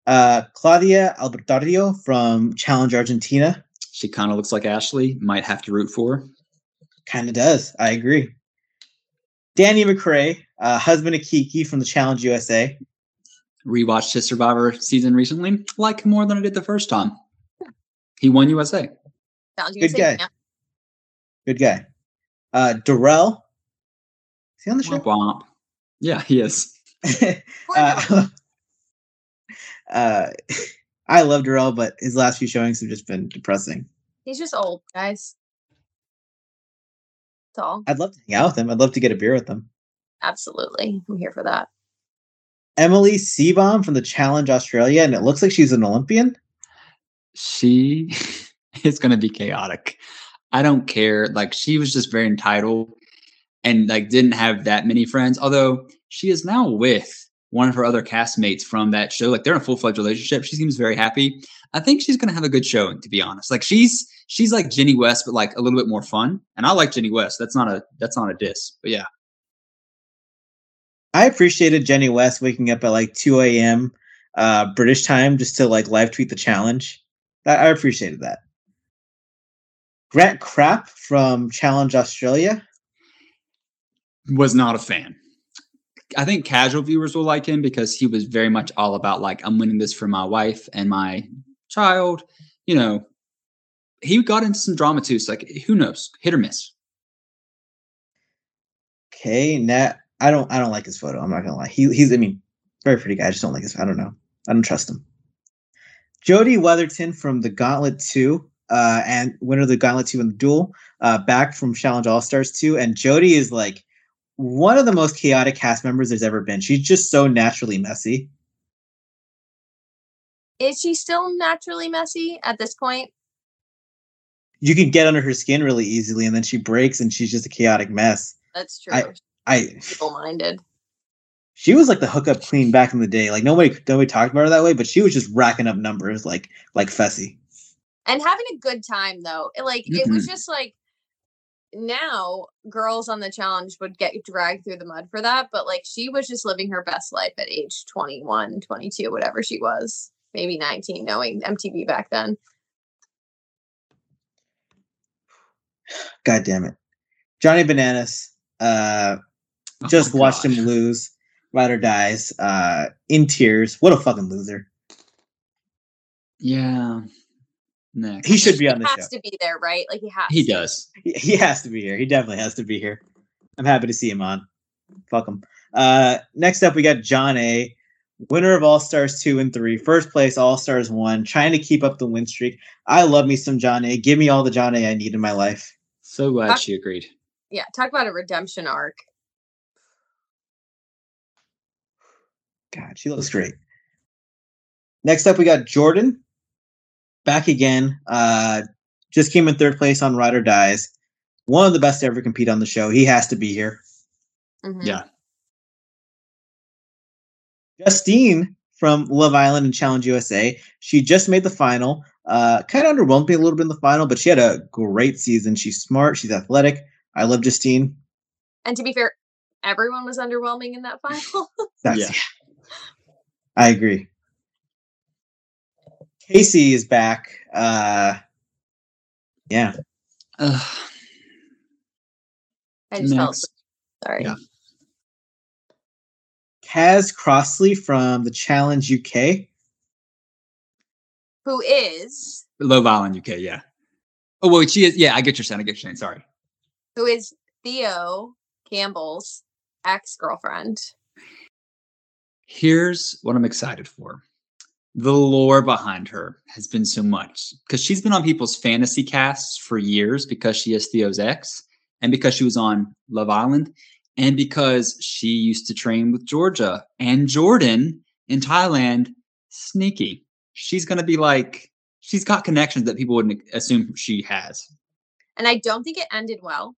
Uh Claudia Albertario from Challenge Argentina. She kind of looks like Ashley. Might have to root for. Kind of does. I agree. Danny McCray, uh, husband of Kiki from the Challenge USA. Rewatched his Survivor season recently. Like more than I did the first time. He won USA. Good good. guy. Good guy. Uh Darrell. Is he on the show? Womp womp. Yeah, he is. (laughs) uh, (laughs) uh, I love Darrell, but his last few showings have just been depressing. He's just old, guys. That's all. I'd love to hang out with him. I'd love to get a beer with him. Absolutely. I'm here for that. Emily Seebohm from the Challenge Australia, and it looks like she's an Olympian. She (laughs) is going to be chaotic. I don't care. Like she was just very entitled and like didn't have that many friends. Although she is now with one of her other castmates from that show. Like they're in a full fledged relationship. She seems very happy. I think she's going to have a good showing. To be honest, like she's she's like Jenny West, but like a little bit more fun. And I like Jenny West. That's not a that's not a diss. But yeah, I appreciated Jenny West waking up at like 2 a.m. Uh, British time just to like live tweet the challenge. I, appreciated that. Grant Crapp from Challenge Australia. was not a fan. I think casual viewers will like him because he was very much all about like I'm winning this for my wife and my child. You know, he got into some drama too. So like, who knows? Hit or miss. Okay, Nat. I don't. I don't like his photo. I'm not gonna lie. He, he's. I mean, very pretty guy. I just don't like his. I don't know. I don't trust him. Jodi Weatherton from the Gauntlet Two, uh, and winner of the Gauntlet Two and the Duel, uh, back from Challenge All Stars Two, and Jodi is like one of the most chaotic cast members there's ever been. She's just so naturally messy. Is she still naturally messy at this point? You can get under her skin really easily, and then she breaks, and she's just a chaotic mess. That's true. I- I People minded. She was like the hookup queen back in the day. Like nobody nobody talked about her that way, but she was just racking up numbers like like Fessy. and having a good time though it, like it was Mhm. just like now girls on the challenge would get dragged through the mud for that but like she was just living her best life at age 21 22 whatever she was maybe 19 knowing mtv back then God damn it. Johnny Bananas. Uh, Oh just my watched gosh. him lose. Ride or Dies. Uh, in tears. What a fucking loser. Yeah. Next. He should be on the show. He has to be there, right? Like he has. He to. does. He, he has to be here. He definitely has to be here. I'm happy to see him on. Fuck him. Uh, next up, we got Jonna. Winner of All Stars 2 and three, first place, All Stars 1. Trying to keep up the win streak. I love me some Jonna. Give me all the Jonna I need in my life. So glad she agreed. Yeah, talk about a redemption arc. God, she looks great. Next up, we got Jordan. Back again. Uh, just came in third place on Ride or Dies. One of the best to ever compete on the show. He has to be here. Mhm. Yeah. Justine from Love Island and Challenge USA. She just made the final. Uh, kind of underwhelmed me a little bit in the final, but she had a great season. She's smart. She's athletic. I love Justine. And to be fair, everyone was underwhelming in that final. That's, Yeah. I agree. Kaycee is back. Uh, yeah. Ugh. I just felt Next. sorry. Yeah. Kaz Crossley from the Challenge UK. Who is Love Island, UK. Yeah. Oh, well, she is. Yeah, I get your saying. I get your saying. Sorry. who is Theo Campbell's ex girlfriend? Here's what I'm excited for. The lore behind her has been so much because she's been on people's fantasy casts for years because she is Theo's ex and because she was on Love Island and because she used to train with Georgia and Jordan in Thailand. Sneaky. She's going to be like, she's got connections that people wouldn't assume she has. And I don't think it ended well.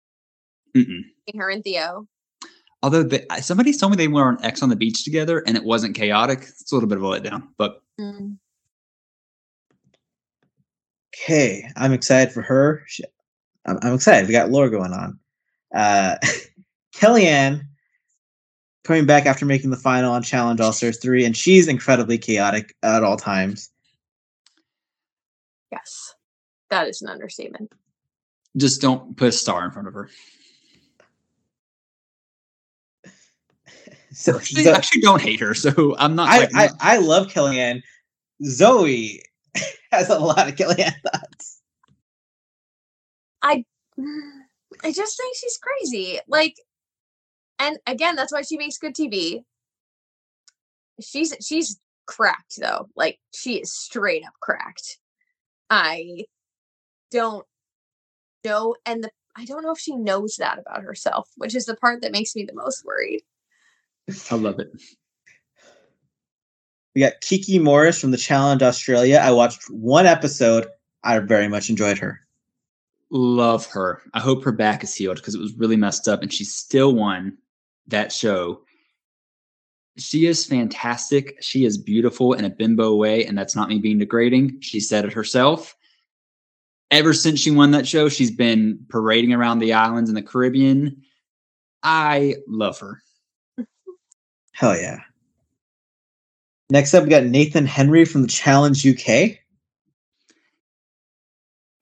Mm-mm. Her and Theo. Although the, somebody told me they were on X on the beach together and it wasn't chaotic. It's a little bit of a letdown, but Mm. Okay, I'm excited for her. She, I'm, I'm excited. We got lore going on. Uh, (laughs) Kellyanne coming back after making the final on Challenge All Stars 3, and she's incredibly chaotic at all times. Yes, that is an understatement. just don't put a star in front of her. (laughs) So, Actually, so- I actually don't hate her, so I'm not. I, like, I, I love Kellyanne. Zoe (laughs) has a lot of Kellyanne (laughs) thoughts. I I just think she's crazy. Like, and again, that's why she makes good TV. She's she's cracked though. Like she is straight up cracked. I don't know, and the I don't know if she knows that about herself, which is the part that makes me the most worried. I love it. We got Kiki Morris from the Challenge Australia. I watched one episode. I very much enjoyed her. Love her. I hope her back is healed because it was really messed up, and she still won that show. She is fantastic. She is beautiful in a bimbo way, and that's not me being degrading. She said it herself. Ever since she won that show, she's been parading around the islands in the Caribbean. I love her. Hell yeah. Next up, we got Nathan Henry from the Challenge UK.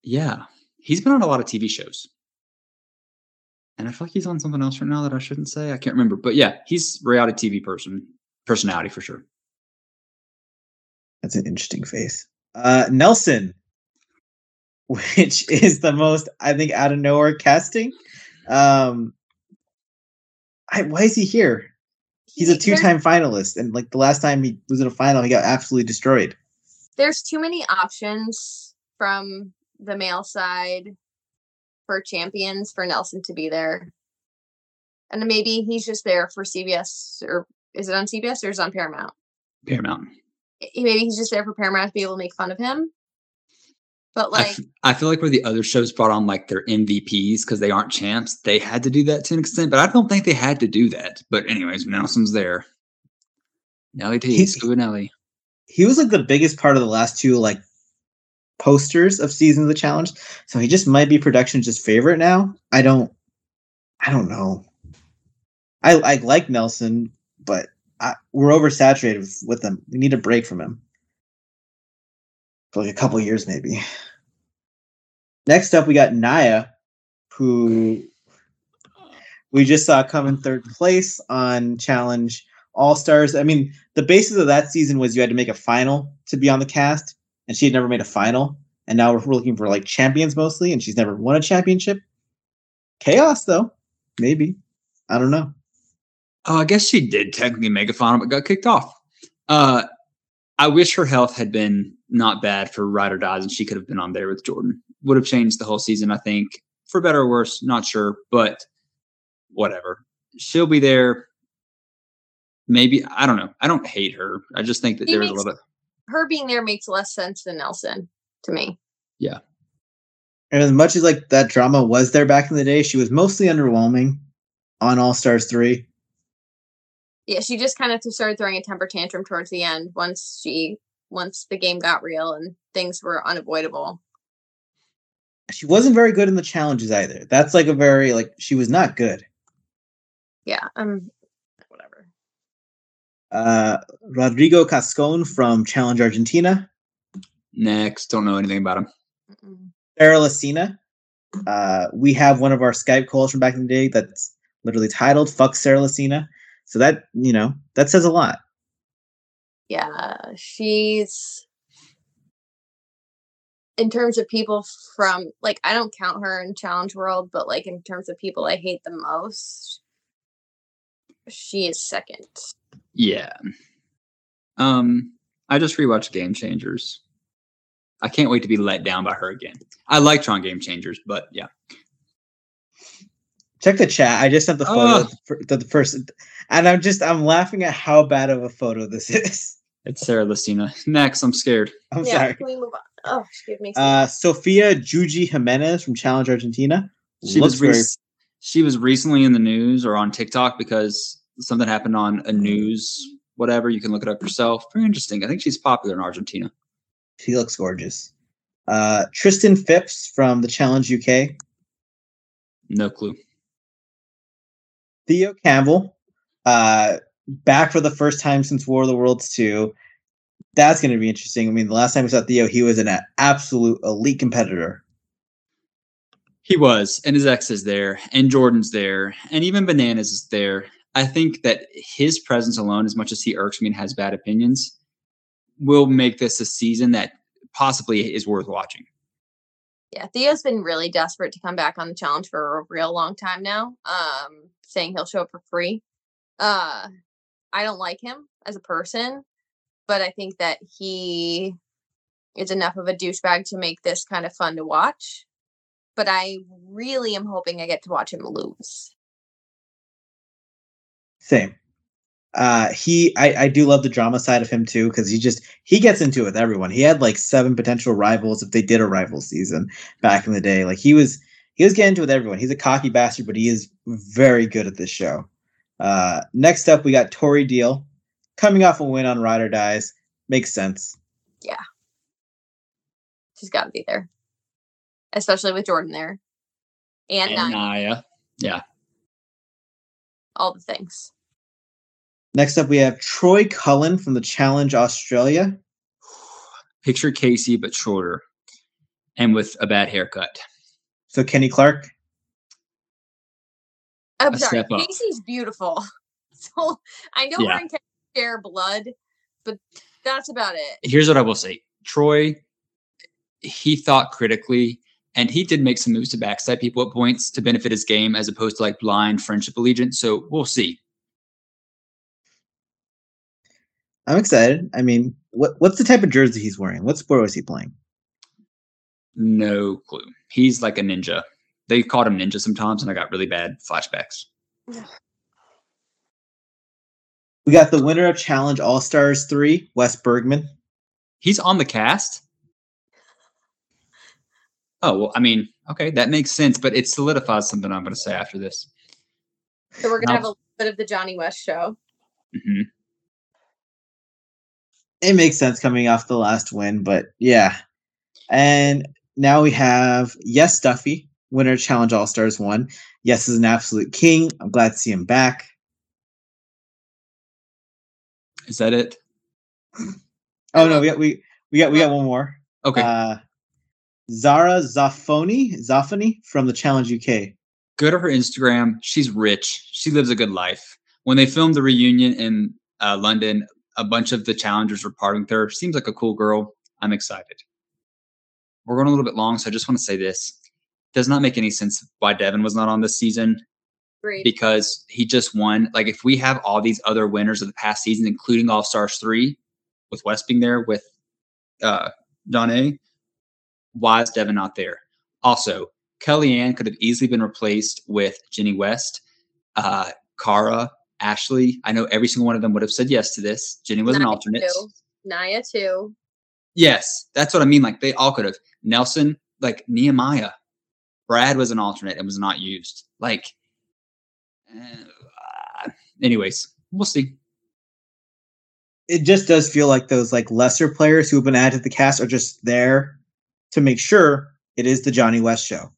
Yeah, he's been on a lot of TV shows. And I feel like he's on something else right now that I shouldn't say. I can't remember. But yeah, he's reality TV person, personality for sure. That's an interesting face. Uh, Nelson, which (laughs) is the most, I think, out of nowhere casting. Um, I, why is he here? He's a two-time finalist, and like the last time he was in a final, he got absolutely destroyed. there's too many options from the male side for champions for Nelson to be there. And maybe he's just there for CBS or is it on CBS or is it on Paramount? Paramount. Maybe he's just there for Paramount to be able to make fun of him. But I like, f- I feel like where the other shows brought on like their MVPs because they aren't champs, they had to do that to an extent, but I don't think they had to do that. But anyways, Nelson's there. Nelly T, He- Scuba Nelly. He was like the biggest part of the last two like posters of season of the challenge, so he just might be production's just favorite now. I don't, I don't know. I I like Nelson, but I, we're oversaturated with, with him. We need a break from him for like a couple years, maybe. Next up, we got Nia, who we just saw come in third place on Challenge All Stars. I mean, the basis of that season was you had to make a final to be on the cast, and she had never made a final. And now we're looking for like champions mostly, and she's never won a championship. Chaos, though, maybe. I don't know. Oh, I guess she did technically make a final, but got kicked off. Uh, I wish her health had been not bad for Ride or Dies, and she could have been on there with Jordan. Would have changed the whole season, I think, for better or worse. Not sure, but whatever. She'll be there. Maybe I don't know. I don't hate her. I just think that She there was a makes- little. Her being there makes less sense than Nelson to me. Yeah. And as much as like that drama was there back in the day, she was mostly underwhelming on All Stars 3. Yeah, she just kind of started throwing a temper tantrum towards the end once she once the game got real and things were unavoidable. She wasn't very good in the challenges either. That's like a very like she was not good. Yeah, um, whatever. Uh Rodrigo Cascon from Challenge Argentina, Next, don't know anything about him. Mm-mm. Sarah Lacina. Uh we have one of our Skype calls from back in the day that's literally titled Fuck Sarah Lacina. So that, you know, that says a lot. Yeah, she's in terms of people from like I don't count her in challenge world, but like in terms of people I hate the most, she is second. Yeah. Um, I just rewatched Game Changers. I can't wait to be let down by her again. I like Tron Game Changers, but yeah. Check the chat. I just sent the photo Ugh. for- to the person and I'm just I'm laughing at how bad of a photo this is. (laughs) It's Sarah Lacina. Next, I'm scared. I'm yeah, sorry. can we move on? Oh, excuse me. Uh, Sofia Jujuy Jimenez from Challenge Argentina. She Looks was very she was recently in the news or on TikTok because something happened on a news whatever. You can look it up yourself. Very interesting. I think she's popular in Argentina. She looks gorgeous. Uh, Tristan Phipps from the Challenge UK. No clue. Theo Campbell, uh, back for the first time since War of the Worlds 2. That's going to be interesting. I mean, the last time we saw Theo, he was an absolute elite competitor. He was, and his ex is there, and Jordan's there, and even Bananas is there. I think that his presence alone, as much as he irks me and has bad opinions, will make this a season that possibly is worth watching. Yeah, Theo's been really desperate to come back on the challenge for a real long time now. Um, saying he'll show up for free. Uh, I don't like him as a person, but I think that he is enough of a douchebag to make this kind of fun to watch. But I really am hoping I get to watch him lose. Same. Uh, he, I, I do love the drama side of him too, because he just he gets into it with everyone. He had like seven potential rivals if they did a rival season back in the day. Like he was, he was getting into it with everyone. He's a cocky bastard, but he is very good at this show. Uh, next up, we got Tori Deal coming off a win on Ride or Dies. Makes sense. Yeah, she's got to be there, especially with Jordan there, and, And Nia, Nia. all the things. Next up, we have Troy Cullen from the Challenge Australia. Picture Kaycee, but shorter and with a bad haircut. So Kenny Clark. I'm A sorry. Kaycee's beautiful. (laughs) So I know Yeah. her and Kaycee share blood, but that's about it. Here's what I will say Troy, he thought critically. And he did make some moves to backstab people at points to benefit his game as opposed to like blind friendship allegiance. So we'll see. I'm excited. I mean, what what's the type of jersey he's wearing? What sport was he playing? No clue. He's like a ninja. They called him ninja sometimes, and I got really bad flashbacks. We got the winner of Challenge All Stars 3, Wes Bergmann. He's on the cast. Oh, well, I mean, okay, that makes sense, but it solidifies something I'm going to say after this. So we're gonna have a little bit of the Johnny West show. hmm It makes sense coming off the last win, but yeah. And now we have Yes Duffy, winner Challenge All Stars 1. Yes is an absolute king. I'm glad to see him back. Is that it? Oh no, we got we we got we got one more. Okay. Uh Zara Zafoni, Zafani from the Challenge UK. Go to her Instagram. She's rich. She lives a good life. When they filmed the reunion in uh, London, a bunch of the challengers were parting with her. Seems like a cool girl. I'm excited. We're going a little bit long, so I just want to say this. Does not make any sense why Devin was not on this season Great. because he just won. Like if we have all these other winners of the past season, including All Stars three, with West being there, with uh Donna, why is Devin not there? Also, Kellyanne could have easily been replaced with Jenny West, uh, Cara, Ashley. I know every single one of them would have said yes to this. Jenny was an alternate. Too. Nia too. Yes, that's what I mean. Like they all could have. Nelson, like Nehemiah, Brad was an alternate and was not used. Like, uh, anyways, we'll see. It just does feel like those like lesser players who have been added to the cast are just there to make sure it is the Johnny West show,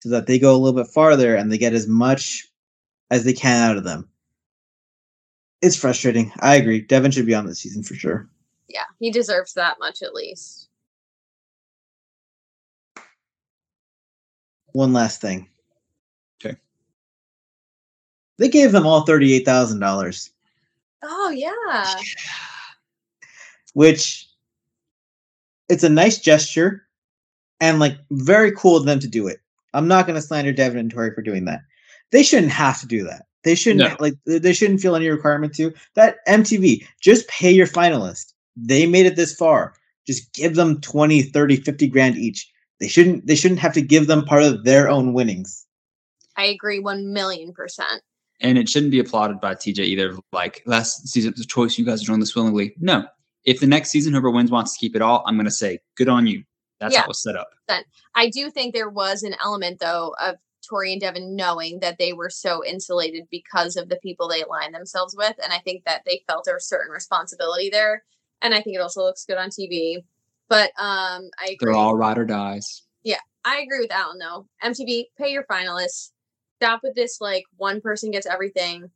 so that they go a little bit farther and they get as much as they can out of them. It's frustrating. I agree. Devin should be on this season for sure. Yeah, he deserves that much at least. One last thing. Okay. They gave them all thirty-eight thousand dollars, Oh yeah. which it's a nice gesture and like very cool of them to do it. I'm not going to slander Devin and Tori for doing that. They shouldn't have to do that. They shouldn't No. like they they shouldn't feel any requirement to. That MTV, just pay your finalist. They made it this far. Just give them 20, 30, 50 grand each. They shouldn't they shouldn't have to give them part of their own winnings. I agree one million percent. And it shouldn't be applauded by TJ either. Like last season, it choice. You guys are doing this willingly. No. If the next season whoever wins wants to keep it all, I'm going to say good on you. That's Yeah. how it was set up. I do think there was an element though of Tori and Devin knowing that they were so insulated because of the people they aligned themselves with. And I think that they felt a certain responsibility there. And I think it also looks good on TV. But um I agree. They're all ride or dies. Yeah. I agree with Allan though. MTV, pay your finalists. Stop with this like one person gets everything.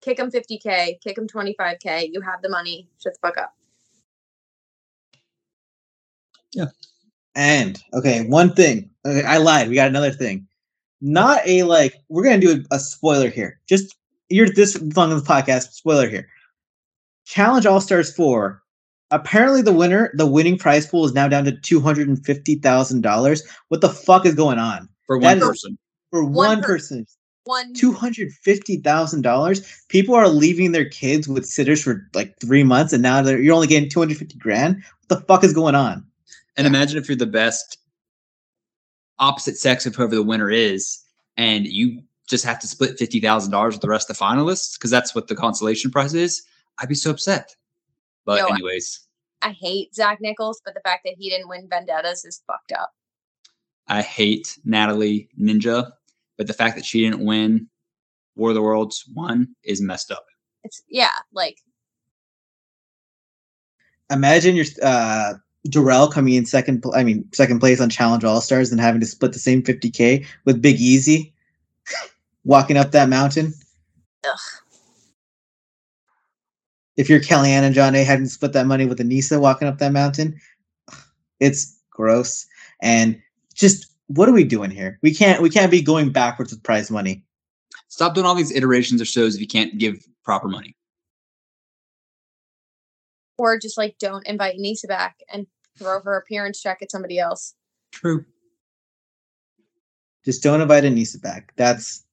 Kick them 50k, kick them 25k. You have the money. Shut the fuck up. Yeah. And okay, one thing. Okay, I lied. We got another thing. Not a like. We're gonna do a, a spoiler here. Just you're this long in the podcast. Spoiler here. Challenge All Stars four. Apparently, the winner, the winning prize pool is now down to two hundred and fifty thousand dollars. What the fuck is going on For That one is- person. for One one, per- person? One Two hundred fifty thousand dollars. People are leaving their kids with sitters for like three months, and now they're you're only getting two hundred fifty grand. What the fuck is going on? And imagine if you're the best opposite sex of whoever the winner is, and you just have to split fifty thousand dollars with the rest of the finalists because that's what the consolation prize is. I'd be so upset. But Yo, anyways, I hate Zach Nichols, but the fact that he didn't win Vendettas is fucked up. I hate Natalie Ninja, but the fact that she didn't win War of the Worlds one is messed up. It's yeah, like imagine your uh Darrell coming in second pl- I mean second place on Challenge All Stars and having to split the same 50k with Big Easy (laughs) walking up that mountain. Ugh. If you're Kellyanne and Jonna having to split that money with Aneesa walking up that mountain, it's gross. And just what are we doing here? We can't we can't be going backwards with prize money. Stop doing all these iterations of shows if you can't give proper money. Or just like don't invite Nisa back and throw her appearance check at somebody else. True. Just don't invite Aneesa back. That's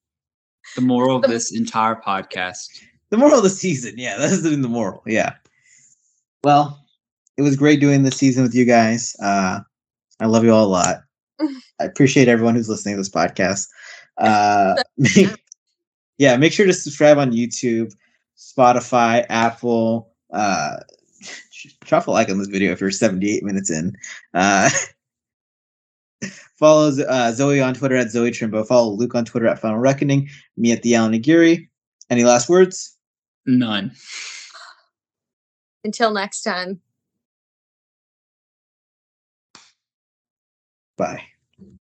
The moral of The- this entire podcast. the moral of the season. Yeah, that's the the moral. Yeah. Well, it was great doing this season with you guys. Uh, I love you all a lot. (laughs) I appreciate everyone who's listening to this podcast. Uh, (laughs) (laughs) yeah, make sure to subscribe on YouTube, Spotify, Apple. Uh, drop a like on this video if you're 78 minutes in. Uh, (laughs) follow uh, Zoe on Twitter at Zoe Trimbo. Follow Luke on Twitter at Final Reckoning. Me at the Allan Aguirre. Any last words? None. Until next time. Bye.